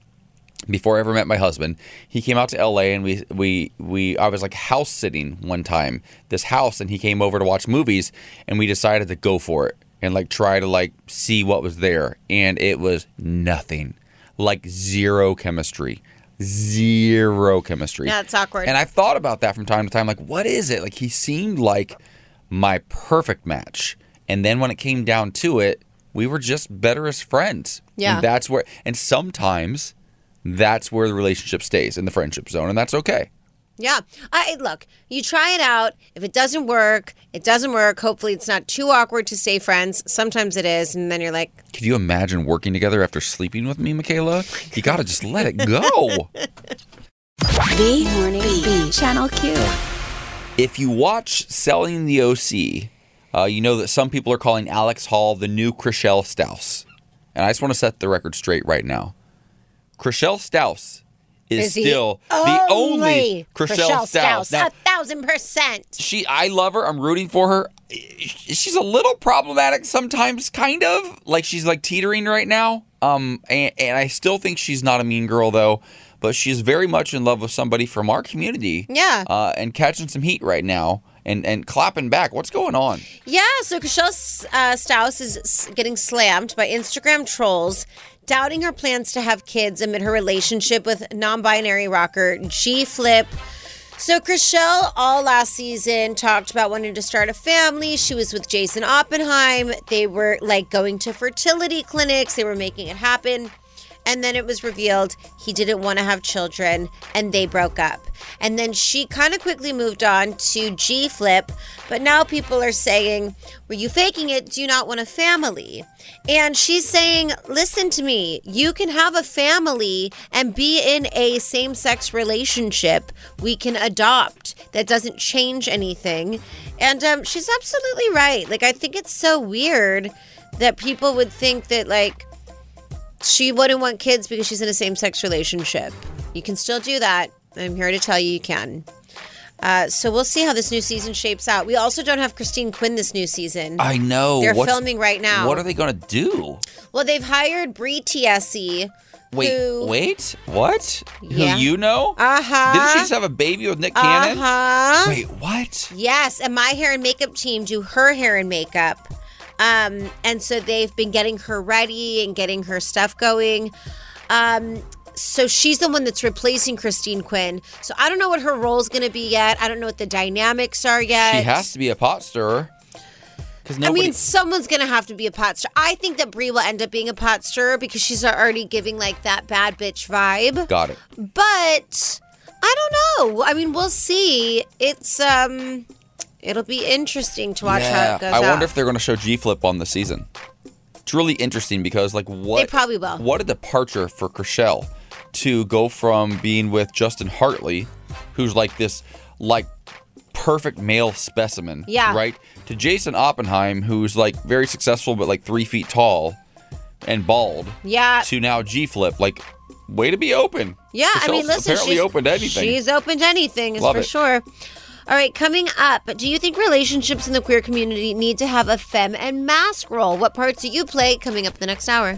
before I ever met my husband, he came out to LA and we we we I was like house sitting one time this house and he came over to watch movies and we decided to go for it and like try to like see what was there and it was nothing. Like zero chemistry. Zero chemistry. Yeah, it's awkward. And I've thought about that from time to time like what is it? Like he seemed like my perfect match. And then when it came down to it, we were just better as friends. Yeah. And that's where and sometimes that's where the relationship stays in the friendship zone and that's okay. Yeah. I look, you try it out. If it doesn't work, it doesn't work. Hopefully it's not too awkward to stay friends. Sometimes it is, and then you're like, Could you imagine working together after sleeping with me, Mikalah? You got to just let it go. The Morning Beat. Channel Q. if you watch Selling the OC, uh, you know that some people are calling Alex Hall the new Chrishell Stause. And I just want to set the record straight right now. Chrishell Stause is, is still the only Chrishell, Stause. Now, a thousand percent. she I love her. I'm rooting for her. She's a little problematic sometimes, kind of. Like she's like teetering right now. Um and, and I still think she's not a mean girl though, but she's very much in love with somebody from our community. Yeah. Uh, and catching some heat right now and and clapping back. What's going on? Yeah, so Chrishell uh, Stause is getting slammed by Instagram trolls, doubting her plans to have kids amid her relationship with non-binary rocker G Flip. So Chrishell all last season talked about wanting to start a family. She was with Jason Oppenheim. They were like going to fertility clinics. They were making it happen. And then it was revealed he didn't want to have children and they broke up. And then she kind of quickly moved on to G Flip. But now people are saying, Were you faking it? Do you not want a family? And she's saying, Listen to me. You can have a family and be in a same sex relationship. We can adopt. That doesn't change anything. And um, she's absolutely right. Like, I think it's so weird that people would think that, like, she wouldn't want kids because she's in a same sex relationship. You can still do that. I'm here to tell you you can. Uh, so we'll see how this new season shapes out. We also don't have Christine Quinn this new season. I know. They're What's- filming right now. What are they going to do? well, they've hired Bre Tiesi. Wait, who, wait, what? Yeah. Who you know? Uh huh. Didn't she just have a baby with Nick Cannon? Uh huh. Wait, what? Yes, and my hair and makeup team do her hair and makeup. Um, and so they've been getting her ready and getting her stuff going. Um, so she's the one that's replacing Christine Quinn. So I don't know what her role's going to be yet. I don't know what the dynamics are yet. She has to be a pot stirrer. Because I mean, someone's going to have to be a pot stirrer. I think that Bre will end up being a pot stirrer because she's already giving like that bad bitch vibe. Got it. But I don't know. I mean, we'll see. It's um it'll be interesting to watch how it goes I out. wonder if they're going to show G Flip on the season. It's really interesting because, like, what They probably will. What a departure for Chrishell to go from being with Justin Hartley, who's like this, like, perfect male specimen, Yeah. right, to Jason Oppenheim, who's like very successful but like three feet tall and bald, Yeah. to now G Flip, like, way to be open. Yeah, I mean, listen, apparently she's open to anything. She's open to anything, is Love for it. sure. All right, coming up, do you think relationships in the queer community need to have a femme and mask role? What parts do you play coming up the next hour?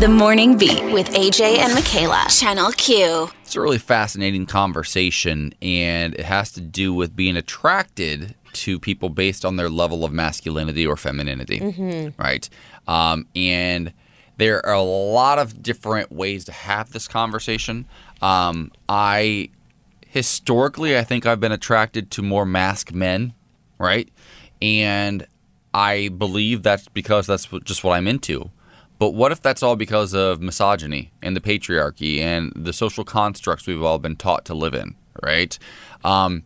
The Morning Beat with AJ and Mikalah. Channel Q. It's a really fascinating conversation, and it has to do with being attracted to people based on their level of masculinity or femininity, Mm-hmm. right? Um, and there are a lot of different ways to have this conversation. Um, I historically, I think I've been attracted to more masked men, right? And I believe that's because that's just what I'm into. But what if that's all because of misogyny and the patriarchy and the social constructs we've all been taught to live in, right? Um,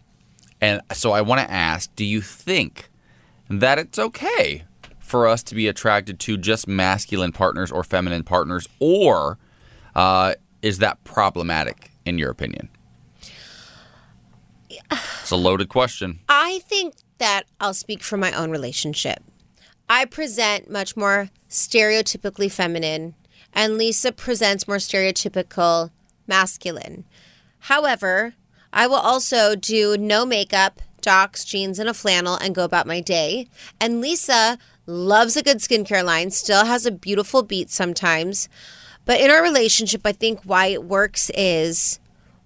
and so I want to ask do you think that it's okay for us to be attracted to just masculine partners or feminine partners, or uh, is that problematic in your opinion? It's a loaded question. I think that I'll speak for my own relationship. I present much more stereotypically feminine, and Lisa presents more stereotypical masculine. However, I will also do no makeup, docs, jeans, and a flannel and go about my day. And Lisa loves a good skincare line, still has a beautiful beat sometimes. But in our relationship, I think why it works is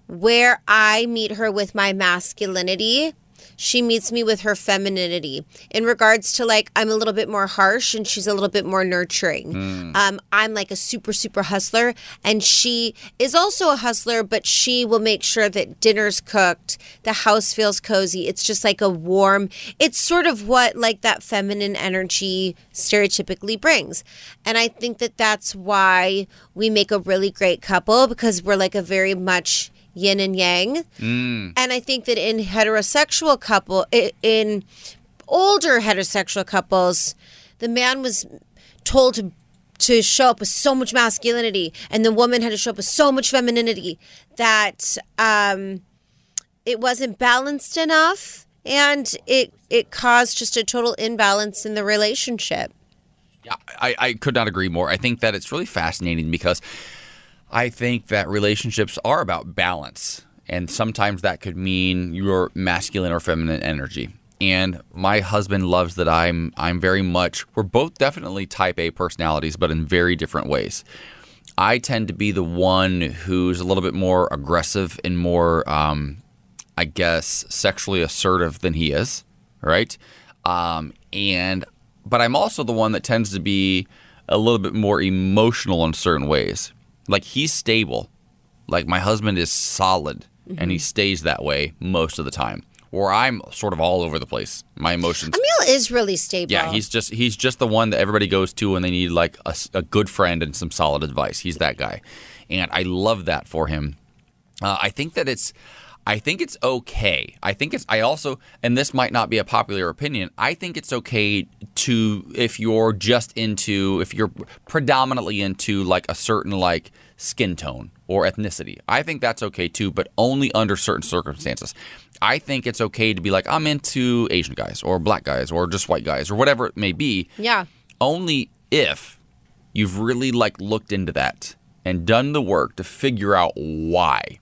where I meet her with my masculinity, she meets me with her femininity. In regards to like, I'm a little bit more harsh and she's a little bit more nurturing. Um, I'm like a super, super hustler, and she is also a hustler, but she will make sure that dinner's cooked, the house feels cozy. It's just like a warm, it's sort of what like that feminine energy stereotypically brings. And I think that that's why we make a really great couple because we're like a very much yin and yang. Mm. And I think that in heterosexual couple, in older heterosexual couples, the man was told to to show up with so much masculinity, and the woman had to show up with so much femininity that um, it wasn't balanced enough, and it it caused just a total imbalance in the relationship. Yeah, I, I could not agree more. I think that it's really fascinating because I think that relationships are about balance. And sometimes that could mean your masculine or feminine energy. And my husband loves that I'm I'm very much we're both definitely type A personalities, but in very different ways. I tend to be the one who's a little bit more aggressive and more um, I guess sexually assertive than he is, right? Um, and but I'm also the one that tends to be a little bit more emotional in certain ways. Like he's stable. Like my husband is solid and he stays that way most of the time. Where I'm sort of all over the place. My emotions. Emil is really stable. Yeah, he's just he's just the one that everybody goes to when they need like a good friend and some solid advice. He's that guy, and I love that for him. Uh, I think that it's. I think it's okay. I think it's. I also, and this might not be a popular opinion. I think it's okay to if you're just into if you're predominantly into like a certain like skin tone or ethnicity. I think that's okay too, but only under certain circumstances. I think it's okay to be like I'm into Asian guys or black guys or just white guys or whatever it may be Yeah. only if you've really like looked into that and done the work to figure out why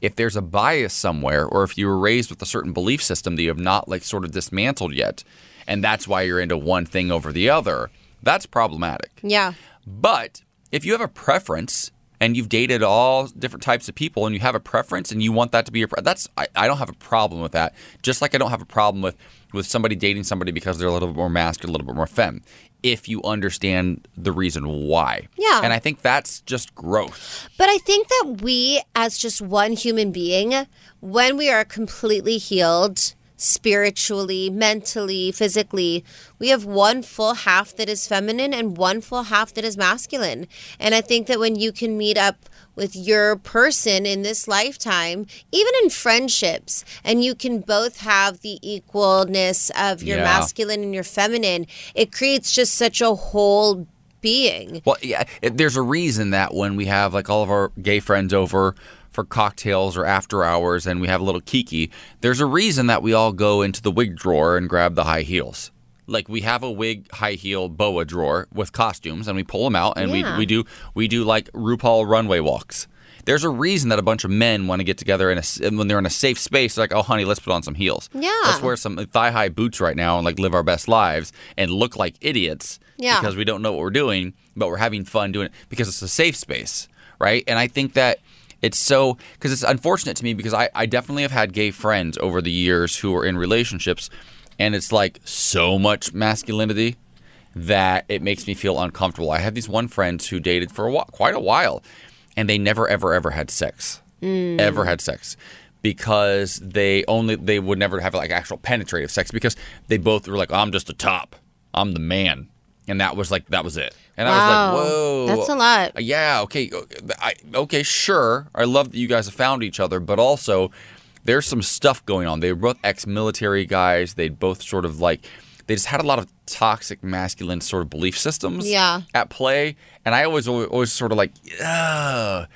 if there's a bias somewhere or if you were raised with a certain belief system that you have not like sort of dismantled yet and that's why you're into one thing over the other that's problematic Yeah. but if you have a preference and you've dated all different types of people and you have a preference and you want that to be your pre- that's I, I don't have a problem with that. Just like I don't have a problem with with somebody dating somebody because they're a little bit more masculine, a little bit more femme. If you understand the reason why. Yeah. And I think that's just growth. But I think that we, as just one human being, when we are completely healed spiritually, mentally, physically, we have one full half that is feminine and one full half that is masculine. And I think that when you can meet up with your person in this lifetime, even in friendships, and you can both have the equalness of your Yeah. masculine and your feminine, it creates just such a whole being. Well, yeah, it, there's a reason that when we have like all of our gay friends over for cocktails or after hours and we have a little kiki, there's a reason that we all go into the wig drawer and grab the high heels. Like we have a wig high heel boa drawer with costumes and we pull them out and Yeah. we we do we do like RuPaul runway walks. There's a reason that a bunch of men want to get together in a when they're in a safe space. They're like, oh, honey, let's put on some heels. Yeah. Let's wear some thigh high boots right now and like live our best lives and look like idiots Yeah. because we don't know what we're doing, but we're having fun doing it because it's a safe space, right? And I think that it's so because it's unfortunate to me because I, I definitely have had gay friends over the years who are in relationships, and it's like so much masculinity that it makes me feel uncomfortable. I had these one friends who dated for a while, quite a while, and they never ever ever had sex, Mm. ever had sex. Because they only they would never have like actual penetrative sex because they both were like I'm just a top I'm the man and that was like that was it and I was like whoa That's a lot. yeah okay I, okay sure I love that you guys have found each other but also there's some stuff going on. They were both ex-military guys. They both sort of like they just had a lot of toxic masculine sort of belief systems Yeah. at play. And I always always, sort of like are,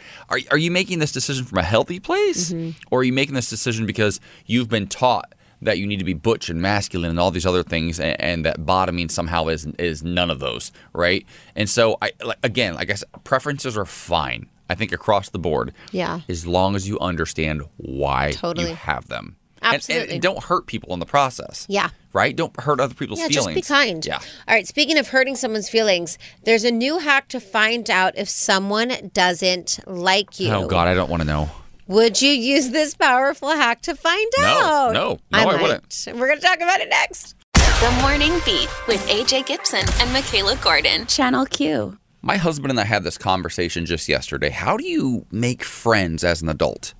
are you making this decision from a healthy place? Mm-hmm. Or are you making this decision because you've been taught that you need to be butch and masculine and all these other things and, and that bottoming somehow is is none of those right? And so I like, again like I said preferences are fine I think across the board Yeah. as long as you understand why Totally. you have them And- and- Absolutely. and, don't hurt people in the process Yeah. right don't hurt other people's Yeah, feelings just be kind. yeah All right, speaking of hurting someone's feelings, there's a new hack to find out if someone doesn't like you. oh god I don't want to know Would you use this powerful hack to find No, out? no, no, I might. wouldn't. We're going to talk about it next. The Morning Beat with AJ Gibson and Mikalah Gordon. Channel Q. My husband and I had this conversation just yesterday. How do you make friends as an adult?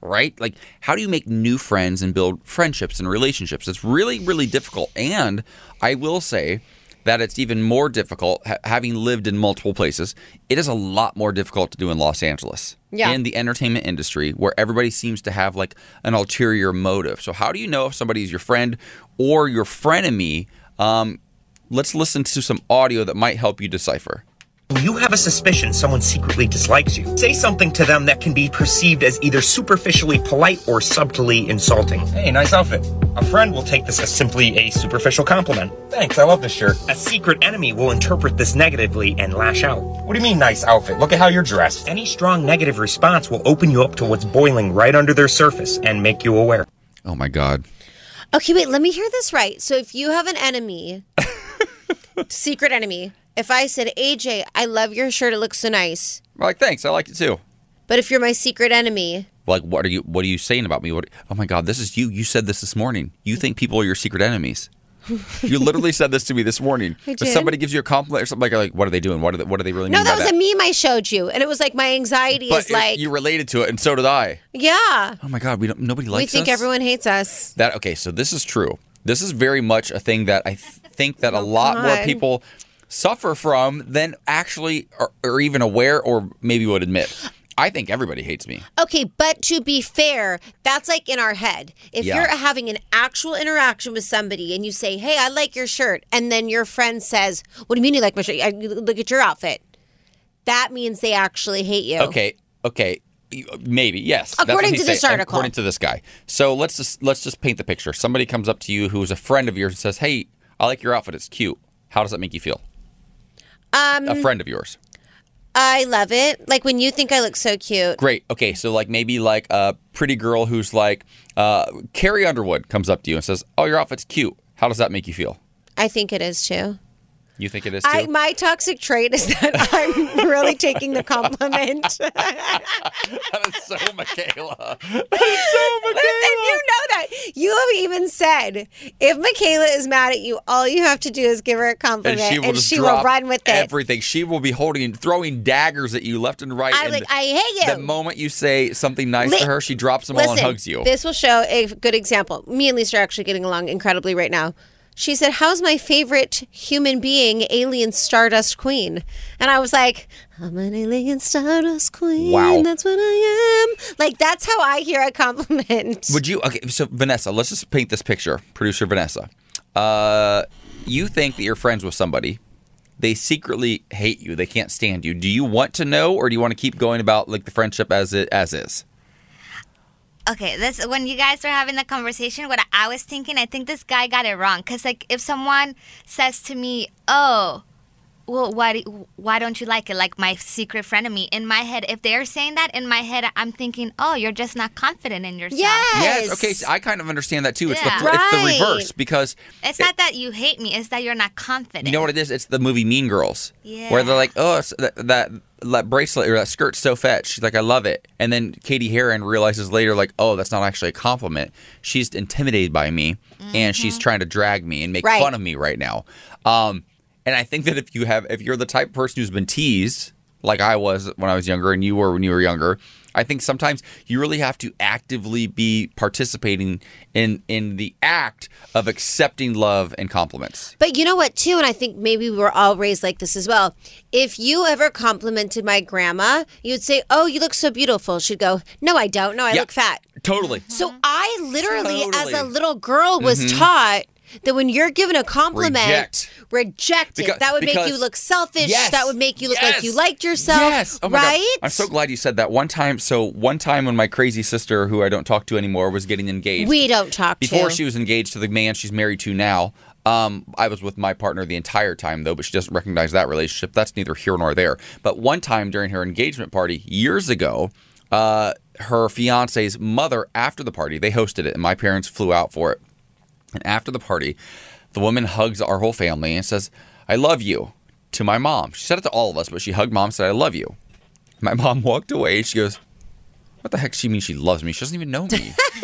Right? Like, how do you make new friends and build friendships and relationships? It's really, really difficult. And I will say that it's even more difficult, ha- having lived in multiple places, it is a lot more difficult to do in Los Angeles. Yeah. In the entertainment industry, where everybody seems to have like an ulterior motive. So, how do you know if somebody's your friend or your frenemy? Um, let's listen to some audio that might help you decipher. You have a suspicion someone secretly dislikes you. Say something to them that can be perceived as either superficially polite or subtly insulting. Hey, nice outfit. A friend will take this as simply a superficial compliment. Thanks, I love this shirt. A secret enemy will interpret this negatively and lash out. What do you mean, nice outfit? Look at how you're dressed. Any strong negative response will open you up to what's boiling right under their surface and make you aware. Oh my God. Okay, wait, let me hear this right. So if you have an enemy, secret enemy, if I said, AJ, I love your shirt, it looks so nice. I'm like, thanks, I like it too. But if you're my secret enemy, Like, what are you? What are you saying about me? What? Oh my God, this is you. You said this this morning. You think people are your secret enemies. you literally said this to me this morning. I If somebody gives you a compliment or something like, like, what are they doing? What are they, what do they really no, mean that was that? a meme I showed you. And it was like my anxiety but is like, you related to it, and so did I. yeah, Oh my God, we don't. Nobody likes. Us. We think us. everyone hates us. That okay, so this is true. This is very much a thing that I th- think that a lot more Oh, people suffer from than actually are, are even aware or maybe would admit. I think everybody hates me. Okay, but to be fair, that's like in our head. If Yeah. you're having an actual interaction with somebody and you say, "Hey, I like your shirt," and then your friend says, "What do you mean you like my shirt? I, look at your outfit." That means they actually hate you. Okay, okay, maybe yes. According to this saying, article. according to this guy. So let's just let's just paint the picture. Somebody comes up to you who's a friend of yours and says, "Hey, I like your outfit. It's cute." How does that make you feel? Um, A friend of yours. I love it. Like when you think I look so cute. Great. Okay, so like maybe like a pretty girl who's like uh, Carrie Underwood comes up to you and says, "Oh, your outfit's cute." How does that make you feel? I think it is too. You think it is too? I, my toxic trait is that I'm really taking the compliment. that is so Mikalah. Listen, you know that. You have even said if Mikalah is mad at you, all you have to do is give her a compliment, And she will just drop run with it. everything. She will be holding, throwing daggers at you left and right. I and like, I hate you. The moment you say something nice Li- to her, she drops them all and hugs you. This will show a good example. Me and Lisa are actually getting along incredibly right now. She said, How's my favorite human being, Alien Stardust Queen? And I was like, I'm an Alien Stardust Queen. Wow. That's what I am. Like, that's how I hear a compliment. Would you? Okay, so Vanessa, let's just paint this picture. Producer Vanessa, uh, you think that you're friends with somebody they secretly hate you. They can't stand you. Do you want to know, or do you want to keep going about like the friendship as it as is? Okay, this when you guys were having the conversation, what I was thinking, I think this guy got it wrong. Cause like if someone says to me, "Oh, well, why do, why don't you like it?" Like my secret friend of me, in my head, if they're saying that, in my head, I'm thinking, "Oh, you're just not confident in yourself." Yes. Okay. So I kind of understand that too. It's Yeah. the it's the reverse because It's not that you hate me; it's that you're not confident. You know what it is? It's the movie Mean Girls. Yeah. Where they're like, oh, it's- that, that bracelet or that skirt's so fat. She's like, I love it. And then Cady Heron realizes later, like, oh, that's not actually a compliment. She's intimidated by me, and she's trying to drag me and make Right. fun of me right now. Um, and I think that if you have, if you're the type of person who's been teased, like I was when I was younger, and you were when you were younger. I think sometimes you really have to actively be participating in in the act of accepting love and compliments. But you know what, too, and I think maybe we were all raised like this as well. If you ever complimented my grandma, you'd say, "Oh, you look so beautiful." She'd go, "No, I don't. No, I Yeah. look fat." Totally. So I literally, as a little girl, was Mhm. taught that when you're given a compliment, Reject. reject it. That would make you look selfish. Yes. That would make you look like you liked yourself. Yes. Oh right? God. I'm so glad you said that. One time, so one time when my crazy sister, who I don't talk to anymore, was getting engaged. We don't talk Before to. she was engaged to the man she's married to now. Um, I was with my partner the entire time though, but she doesn't recognize that relationship. That's neither here nor there. But one time during her engagement party years ago, uh, her fiance's mother, after the party, they hosted it, and my parents flew out for it. And after the party, the woman hugs our whole family and says, I love you to my mom. She said it to all of us, but she hugged mom and said, I love you. My mom walked away she goes, What the heck? She means she loves me. She doesn't even know me.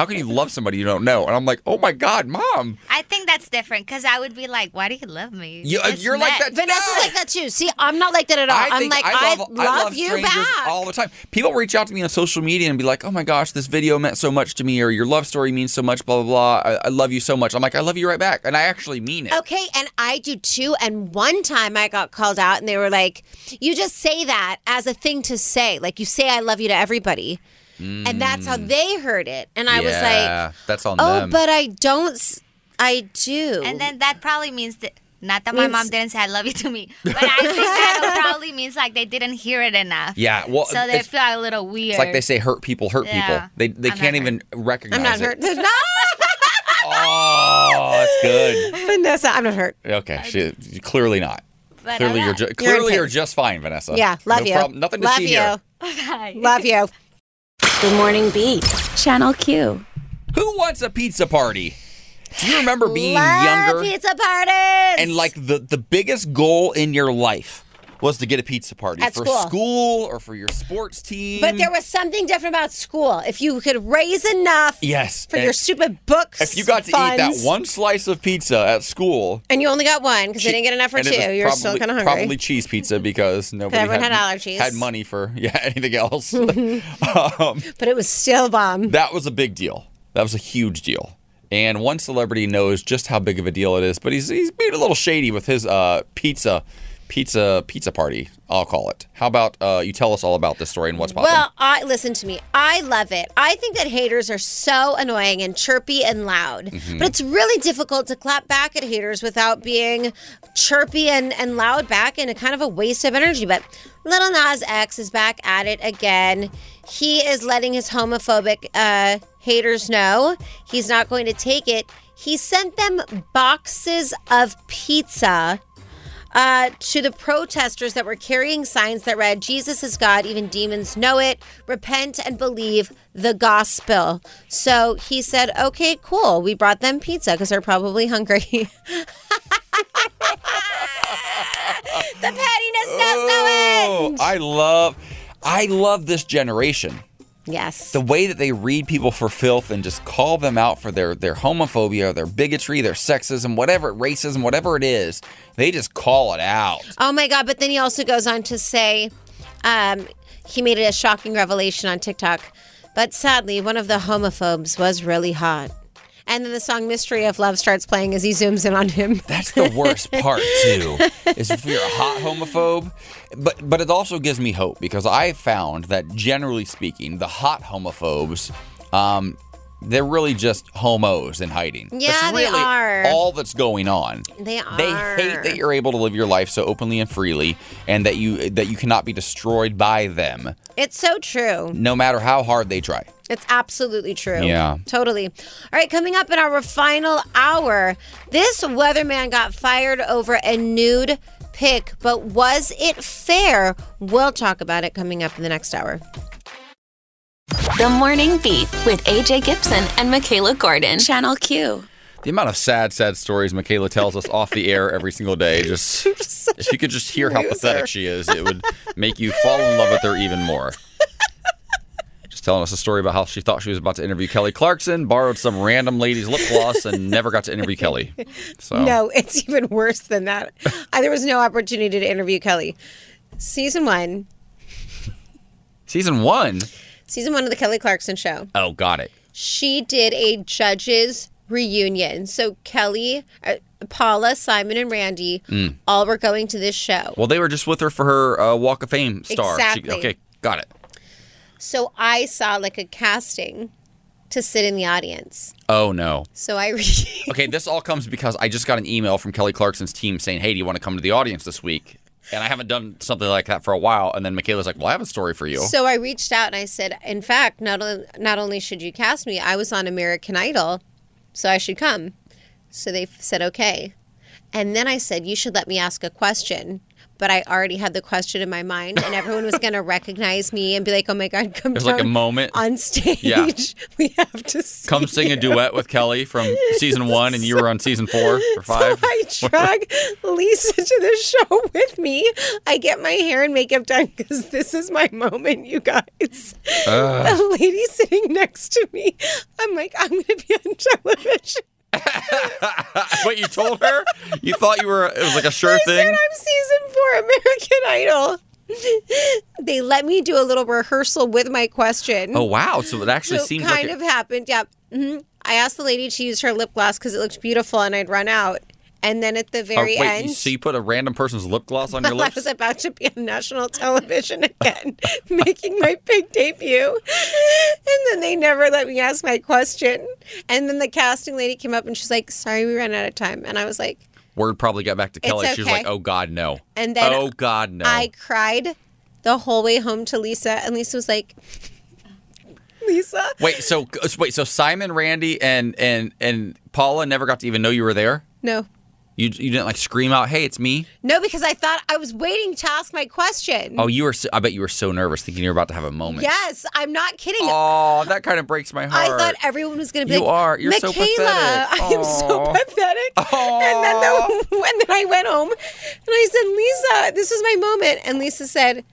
how, can, you love somebody you don't know? And I'm like, Oh my God, mom. I think that's different because I would be like, "Why do you love me?" You, uh, you're like next. that- Vanessa's like that too. See, I'm not like that at all. I I'm like, I love, I love you back. all the time. People reach out to me on social media and be like, "Oh my gosh, this video meant so much to me," or "Your love story means so much." Blah blah blah. I, I love you so much. I'm like, I love you right back, and I actually mean it. Okay, and I do too. And one time I got called out and they were like, You just say that as a thing to say. Like you say I love you to everybody. And that's how they heard it. And I was like, Mm. That's on Oh, them. but I don't s- I do. And then that probably means that. Not that my Means- mom didn't say I love you to me, but I think that probably means like they didn't hear it enough. Yeah, well, so they it's- feel a little weird. It's like they say, "Hurt people hurt Yeah. people." They they I'm can't not even recognize I'm not it. hurt. There's not Oh, that's good. Vanessa, I'm not hurt. Okay, she, clearly not. But clearly I you're love- ju- You're clearly you're pain. just fine, Vanessa. Yeah, love no you. Problem, nothing to love see you. here. Love you. Good morning, Beat. Channel Q. Who wants a pizza party? Do you remember being Love younger pizza parties. and like the the biggest goal in your life was to get a pizza party At for school. or for your sports team? But there was something different about school. If you could raise enough yes, for your stupid books, If you got to eat that one slice of pizza at school, and you only got one because they didn't get enough for two, you're still kind of hungry. Probably cheese pizza because nobody everyone had, had allergies. had money for yeah anything else. um, But it was still bomb. that was a big deal. That was a huge deal. And one celebrity knows just how big of a deal it is, but he's he's being a little shady with his uh, pizza pizza pizza party. I'll call it. How about uh, you tell us all about this story and what's popping? Well, I listen to me. I love it. I think that haters are so annoying and chirpy and loud. Mhm. But it's really difficult to clap back at haters without being chirpy and, and loud back and a kind of a waste of energy. But Lil Nas X is back at it again. He is letting his homophobic uh, haters know he's not going to take it. He sent them boxes of pizza uh, to the protesters that were carrying signs that read, Jesus is God, even demons know it. Repent and believe the gospel. So he said, okay, cool. We brought them pizza because they're probably hungry. the pettiness knows no oh, end. I love I love this generation. Yes. The way that they read people for filth and just call them out for their their homophobia, their bigotry, their sexism, whatever racism, whatever it is, they just call it out. Oh my God. But then he also goes on to say um, he made it a shocking revelation on TikTok. But sadly, one of the homophobes was really hot. And then the song Mystery of Love starts playing as he zooms in on him. That's the worst part too. is if you're a hot homophobe, but but it also gives me hope because I found that generally speaking, the hot homophobes, um, they're really just homos in hiding. Yeah, that's they are. all that's going on. They are. They hate that you're able to live your life so openly and freely, and that you that you cannot be destroyed by them, It's so true. no matter how hard they try. It's absolutely true. Yeah. Totally. All right, coming up in our final hour, this weatherman got fired over a nude pic, but was it fair? We'll talk about it coming up in the next hour. The Morning Beat with AJ Gibson and Mikalah Gordon. Channel Q. The amount of sad, sad stories Mikalah tells us off the air every single day, just if you could just hear how pathetic she is, it would make you fall in love with her even more. Just telling us a story about how she thought she was about to interview Kelly Clarkson, borrowed some random lady's lip gloss, and never got to interview Kelly. So No, it's even worse than that. Uh, there was no opportunity to interview Kelly. Season one, season one. Season one of the Kelly Clarkson show. Oh, got it. she did a judges reunion. So Kelly, uh, Paula, Simon, and Randy Mm. all were going to this show. Well, they were just with her for her uh, Walk of Fame star. She- Exactly. okay, got it. So I saw like a casting to sit in the audience. Oh no. So I re- Okay, this all comes because I just got an email from Kelly Clarkson's team saying, "Hey, do you want to come to the audience this week?" And I haven't done something like that for a while. And then Mikalah's like, "Well, I have a story for you." so I reached out and I said, in fact, not only not only should you cast me, I was on American Idol, so I should come. So they said okay, and then I said you should let me ask a question. But I already had the question in my mind, and everyone was going to recognize me and be like, "Oh my God, come There's like a moment. on stage. Yeah. We have to Come sing a duet with Kelly from season one, and you were on season four or five. So I drag Lisa to the show with me. I get my hair and makeup done because this is my moment, you guys. Ugh. The lady sitting next to me, I'm like, I'm going to be on television. Wait, you told her? You thought you were? It was like a sure I thing. said I'm season four American Idol. They let me do a little rehearsal with my question. Oh wow! So it actually so seems kind like of happened. Yeah. hmm I asked the lady to use her lip gloss because it looked beautiful, and I'd run out. And then at the Oh, very wait, end, so you put a random person's lip gloss on your Well, I was about to be on national television again, making my big debut. And then they never let me ask my question. And then the casting lady came up and she's like, Sorry, we ran out of time. And I was like, Word probably got back to Kelly. She was like, "Oh God, no." And then oh God, no. I cried the whole way home to Lisa. And Lisa was like, Lisa? Wait, so wait, so Simon, Randy, and and and Paula never got to even know you were there. No. You you didn't like scream out, "Hey, it's me!" No, because I thought I was waiting to ask my question. Oh, you were. So, I bet you were so nervous, thinking you were about to have a moment. Yes, I'm not kidding. Oh, that kind of breaks my heart. I thought everyone was going to be You like, are. You're so Mikalah, pathetic. I am so pathetic. And then the, and then I went home and I said, Lisa, this is my moment. And Lisa said,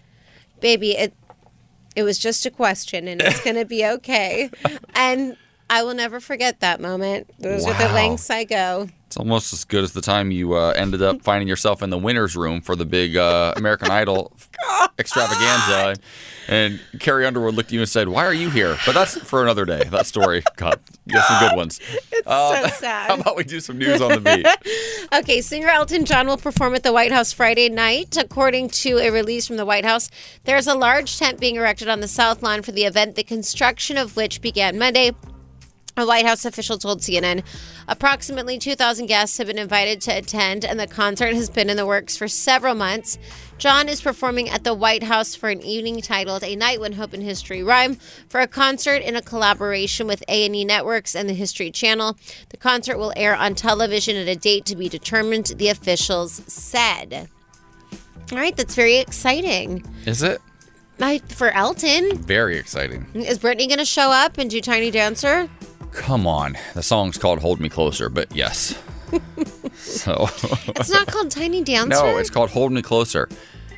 baby, it it was just a question and it's going to be okay. and I will never forget that moment. Those are the lengths I go. It's almost as good as the time you uh, ended up finding yourself in the winners' room for the big uh, American Idol extravaganza, and Carrie Underwood looked at you and said, "Why are you here?" But that's for another day. That story, God, you got some good ones. It's so sad. How about we do some news on the beat? Okay, singer Elton John will perform at the White House Friday night. According to a release from the White House, there's a large tent being erected on the South Lawn for the event, the construction of which began Monday. A White House official told CNN approximately 2,000 guests have been invited to attend, and the concert has been in the works for several months. John is performing at the White House for an evening titled "A Night When Hope and History Rhyme" for a concert in a collaboration with A&E Networks and the History Channel. The concert will air on television at a date to be determined. The officials said. All right, that's very exciting. Is it I, for Elton, very exciting? is Brittany going to show up and do Tiny Dancer? Come on, the song's called "Hold Me Closer," but yes. so It's not called Tiny Dancer. no, it's called "Hold Me Closer."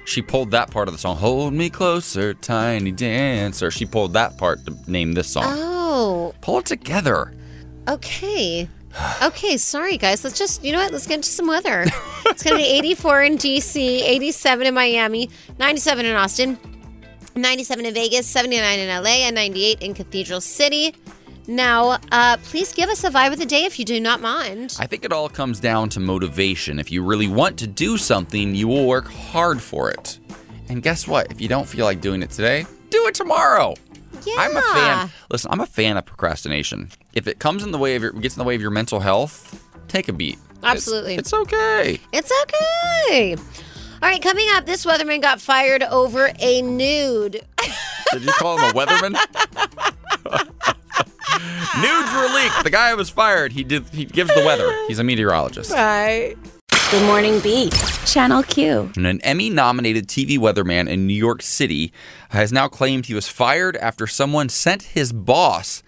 She pulled that part of the song. Hold me closer, tiny dancer. She pulled that part to name this song. Oh, Pull it together. okay. Okay, sorry guys. Let's just, you know what? Let's get into some weather. it's going to be 84 in DC, 87 in Miami, 97 in Austin, 97 in Vegas, 79 in LA, and 98 in Cathedral City. Now, uh, please give us a vibe of the day if you do not mind. I think it all comes down to motivation. If you really want to do something, you will work hard for it. And guess what? If you don't feel like doing it today, do it tomorrow. Yeah. I'm a fan. Listen, I'm a fan of procrastination. If it comes in the way of your gets in the way of your mental health, take a beat. It's- Absolutely. It's, okay. It's okay. All right, coming up, this weatherman got fired over a nude. Did you call him a weatherman? Nudes were leaked. The guy was fired. He did. He gives the weather. He's a meteorologist. Right. Good morning, Beat. Channel Q. And an Emmy nominated TV weatherman in New York City has now claimed he was fired after someone sent his boss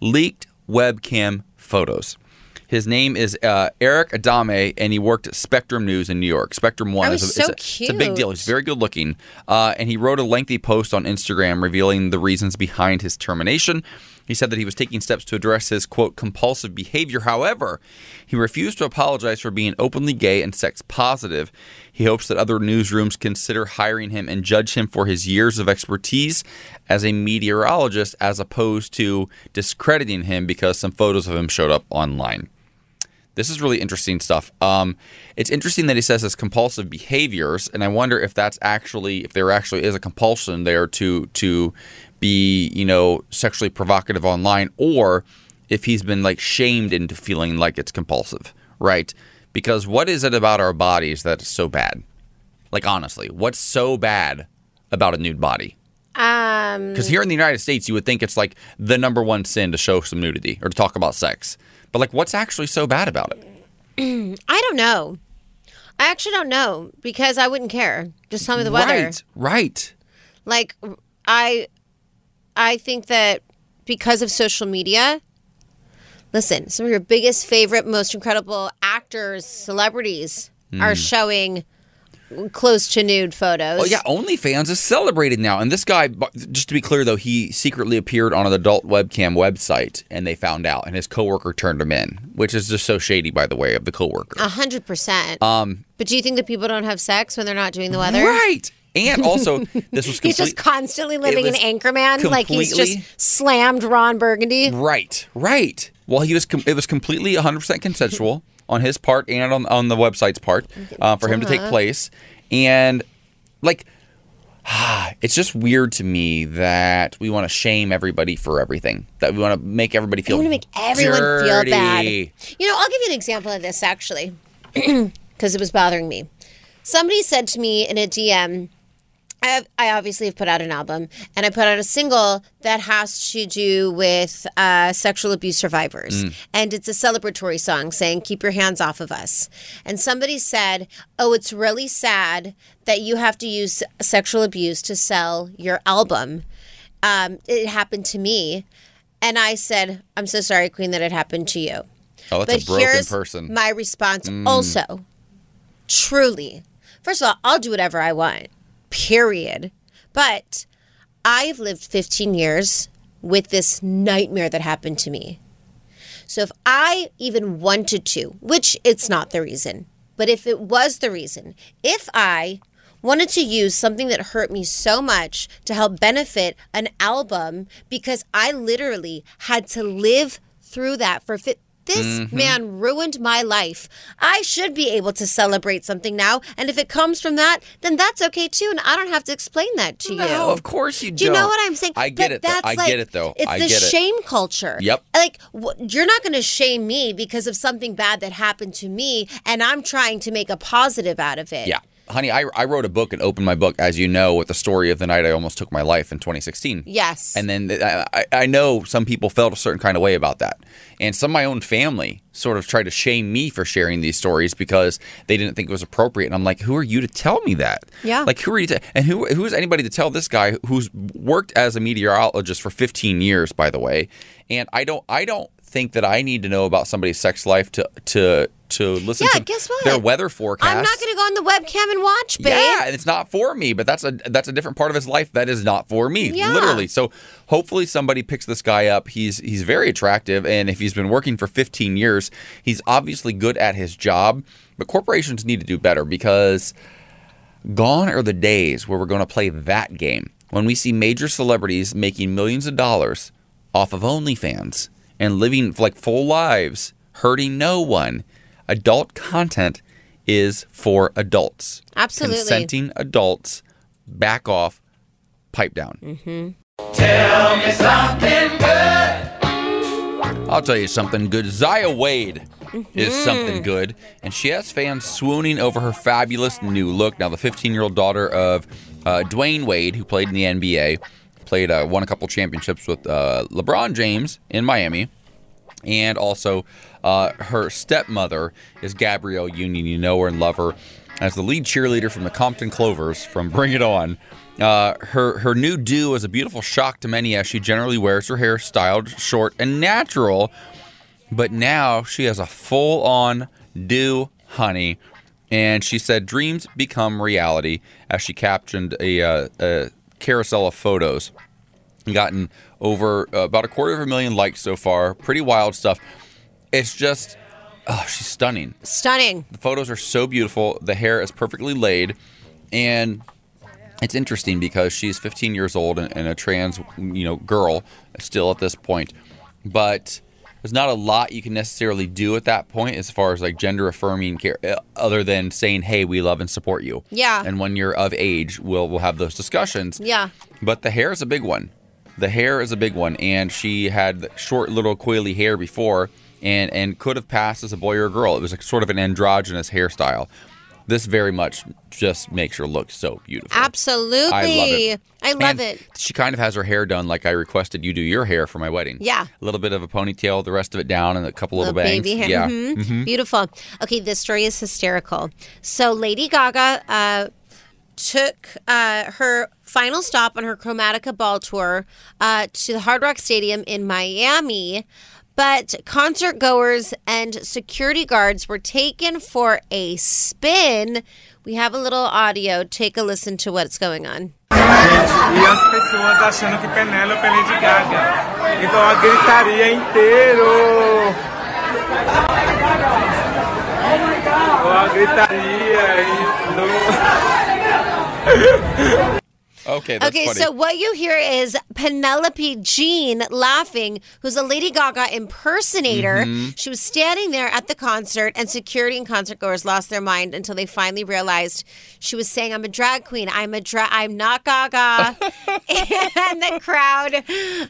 leaked webcam photos. His name is uh, Erick Adame, and he worked at Spectrum News in New York. Spectrum One is he's a, so it's, a, it's a big deal. He's very good looking, uh, and he wrote a lengthy post on Instagram revealing the reasons behind his termination. He said that he was taking steps to address his quote compulsive behavior. However, he refused to apologize for being openly gay and sex positive. He hopes that other newsrooms consider hiring him and judge him for his years of expertise as a meteorologist as opposed to discrediting him because some photos of him showed up online. This is really interesting stuff. Um, it's interesting that he says it's compulsive behaviors, and I wonder if that's actually if there actually is a compulsion there to to be you know sexually provocative online, or if he's been like shamed into feeling like it's compulsive, right? Because what is it about our bodies that's so bad? Like honestly, what's so bad about a nude body? Um, Because here in the United States, you would think it's like the number one sin to show some nudity or to talk about sex. But like, what's actually so bad about it? I don't know. I actually don't know because I wouldn't care. Just tell me the weather. Right, right. Like I I think that because of social media, listen, some of your biggest favorite, most incredible actors, celebrities are Mm. showing close to nude photos. Oh yeah, OnlyFans is celebrated now. And this guy, just to be clear though, he secretly appeared on an adult webcam website and they found out and his coworker turned him in, which is just so shady, by the way, of the coworker. A hundred percent. Um, But do you think that people don't have sex when they're not doing the weather? Right. And also, this was He's just constantly living in Anchorman, like he's just slammed Ron Burgundy. Right, right. Well, he was. Com- it was completely 100 percent consensual on his part and on on the website's part uh, for him to take place. And like, it's just weird to me that we want to shame everybody for everything. That we want to make everybody feel. Want to make everyone feel bad. You know, I'll give you an example of this actually, because it was bothering me. Somebody said to me in a DM, I, have, I obviously have put out an album and I put out a single that has to do with uh, sexual abuse survivors. Mm. And it's a celebratory song saying, Keep your hands off of us. And somebody said, Oh, it's really sad that you have to use sexual abuse to sell your album. Um, it happened to me. And I said, I'm so sorry, Queen, that it happened to you. Oh, that's but a broken here's person. my response Mm. also. Truly. First of all, I'll do whatever I want. Period. But I've lived 15 years with this nightmare that happened to me. So if I even wanted to, which it's not the reason, but if it was the reason, if I wanted to use something that hurt me so much to help benefit an album because I literally had to live through that for this Mhm. man ruined my life. I should be able to celebrate something now, and if it comes from that, then that's okay too, and I don't have to explain that to you. No, of course you Do you know what I'm saying? I get But it, though. That's I like, get it, though. It's I the get it. shame culture. Yep. Like you're not going to shame me because of something bad that happened to me, and I'm trying to make a positive out of it. Yeah. Honey, I, I wrote a book and opened my book, as you know, with the story of the night I almost took my life in 2016. Yes. And then I, I- know some people felt a certain kind of way about that. And some of my own family sort of tried to shame me for sharing these stories because they didn't think it was appropriate. And I'm like, who are you to tell me that? Yeah. Like, who are you to, and who, who is anybody to tell this guy who's worked as a meteorologist for 15 years, by the way? And I don't, I don't think that I need to know about somebody's sex life to, to, to listen Yeah, to guess what? their weather forecast. I'm not going to go on the webcam and watch, babe. Yeah, and it's not for me, but that's a that's a different part of his life that is not for me, Yeah. literally. So hopefully somebody picks this guy up. He's he's very attractive, and if he's been working for 15 years, he's obviously good at his job. But corporations need to do better because gone are the days where we're going to play that game when we see major celebrities making millions of dollars off of OnlyFans and living like full lives, hurting no one. Adult content is for adults. Absolutely. Consenting adults, back off, pipe down. Mm-hmm. Tell me something good. I'll tell you something good. Zaya Wade is Mhm. something good, and she has fans swooning over her fabulous new look. Now, the 15 year old daughter of uh, Dwyane Wade, who played in the NBA, played uh, won a couple championships with uh, LeBron James in Miami, and also uh, her stepmother is Gabrielle Union. You know her and love her as the lead cheerleader from the Compton Clovers from Bring It On. Uh, her her new do is a beautiful shock to many as she generally wears her hair styled short and natural, but now she has a full on do honey, and she said dreams become reality as she captioned a, uh, a carousel of photos gotten over uh, about a quarter of a million likes so far. Pretty wild stuff. It's just, oh, she's stunning. Stunning. The photos are so beautiful. The hair is perfectly laid, and it's interesting because she's 15 years old and, and a trans, you know, girl still at this point, but there's not a lot you can necessarily do at that point as far as like gender affirming care, uh, other than saying, "Hey, we love and support you." Yeah. And when you're of age, we'll we'll have those discussions. Yeah. But the hair is a big one. The hair is a big one, and she had short, little coily hair before, and and could have passed as a boy or a girl. It was a, sort of an androgynous hairstyle. This very much just makes her look so beautiful. Absolutely. I love it. I love And it. She kind of has her hair done like I requested you do your hair for my wedding. Yeah. A little bit of a ponytail, the rest of it down, and a couple little, Little bangs. baby hair. Yeah. Mhm. Mhm. Beautiful. Okay, this story is hysterical. So Lady Gaga uh, took uh, her final stop on her Chromatica Ball tour uh, to the Hard Rock Stadium in Miami. But concert goers and security guards were taken for a spin. We have a little audio. Take a listen to what's going on. E as pessoas achando que Penélope é Lady Gaga. Então a gritaria inteiro. A gritaria e Okay, that's okay, funny. so what you hear is Penelope Jean laughing, who's a Lady Gaga impersonator. Mhm. She was standing there at the concert, and security and concert goers lost their mind until they finally realized she was saying, "I'm a drag queen. I'm a drag. I'm not Gaga." and the crowd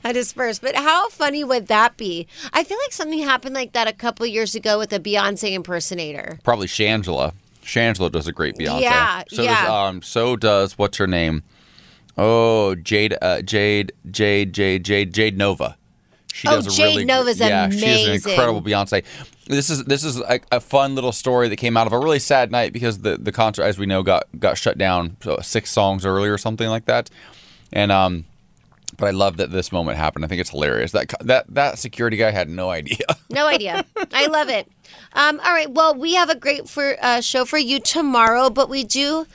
uh, dispersed. But how funny would that be? I feel like something happened like that a couple years ago with a Beyonce impersonator. Probably Shangela. Shangela does a great Beyonce. Yeah, So yeah. does um so does what's her name? Oh, Jade uh, Jade Jade Jade Jade Jade Novah. She Oh, does a Jade really Novah's yeah, she is an amazing. incredible Beyonce. This is this is a, a fun little story that came out of a really sad night because the the concert as we know got got shut down so six songs early or something like that. And um but I love that this moment happened. I think it's hilarious. That that that security guy had no idea. No idea. I love it. Um, all right. Well, we have a great for uh, show for you tomorrow, but we do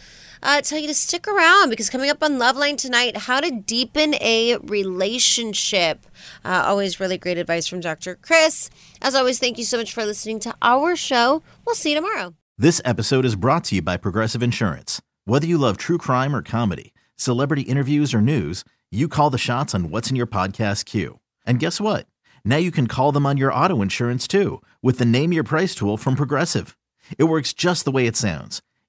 uh, tell you to stick around because coming up on Loveline tonight, how to deepen a relationship. Uh, always really great advice from Dr. Chris. As always, thank you so much for listening to our show. We'll see you tomorrow. This episode is brought to you by Progressive Insurance. Whether you love true crime or comedy, celebrity interviews or news, you call the shots on what's in your podcast queue. And guess what? Now you can call them on your auto insurance too with the Name Your Price tool from Progressive. It works just the way it sounds.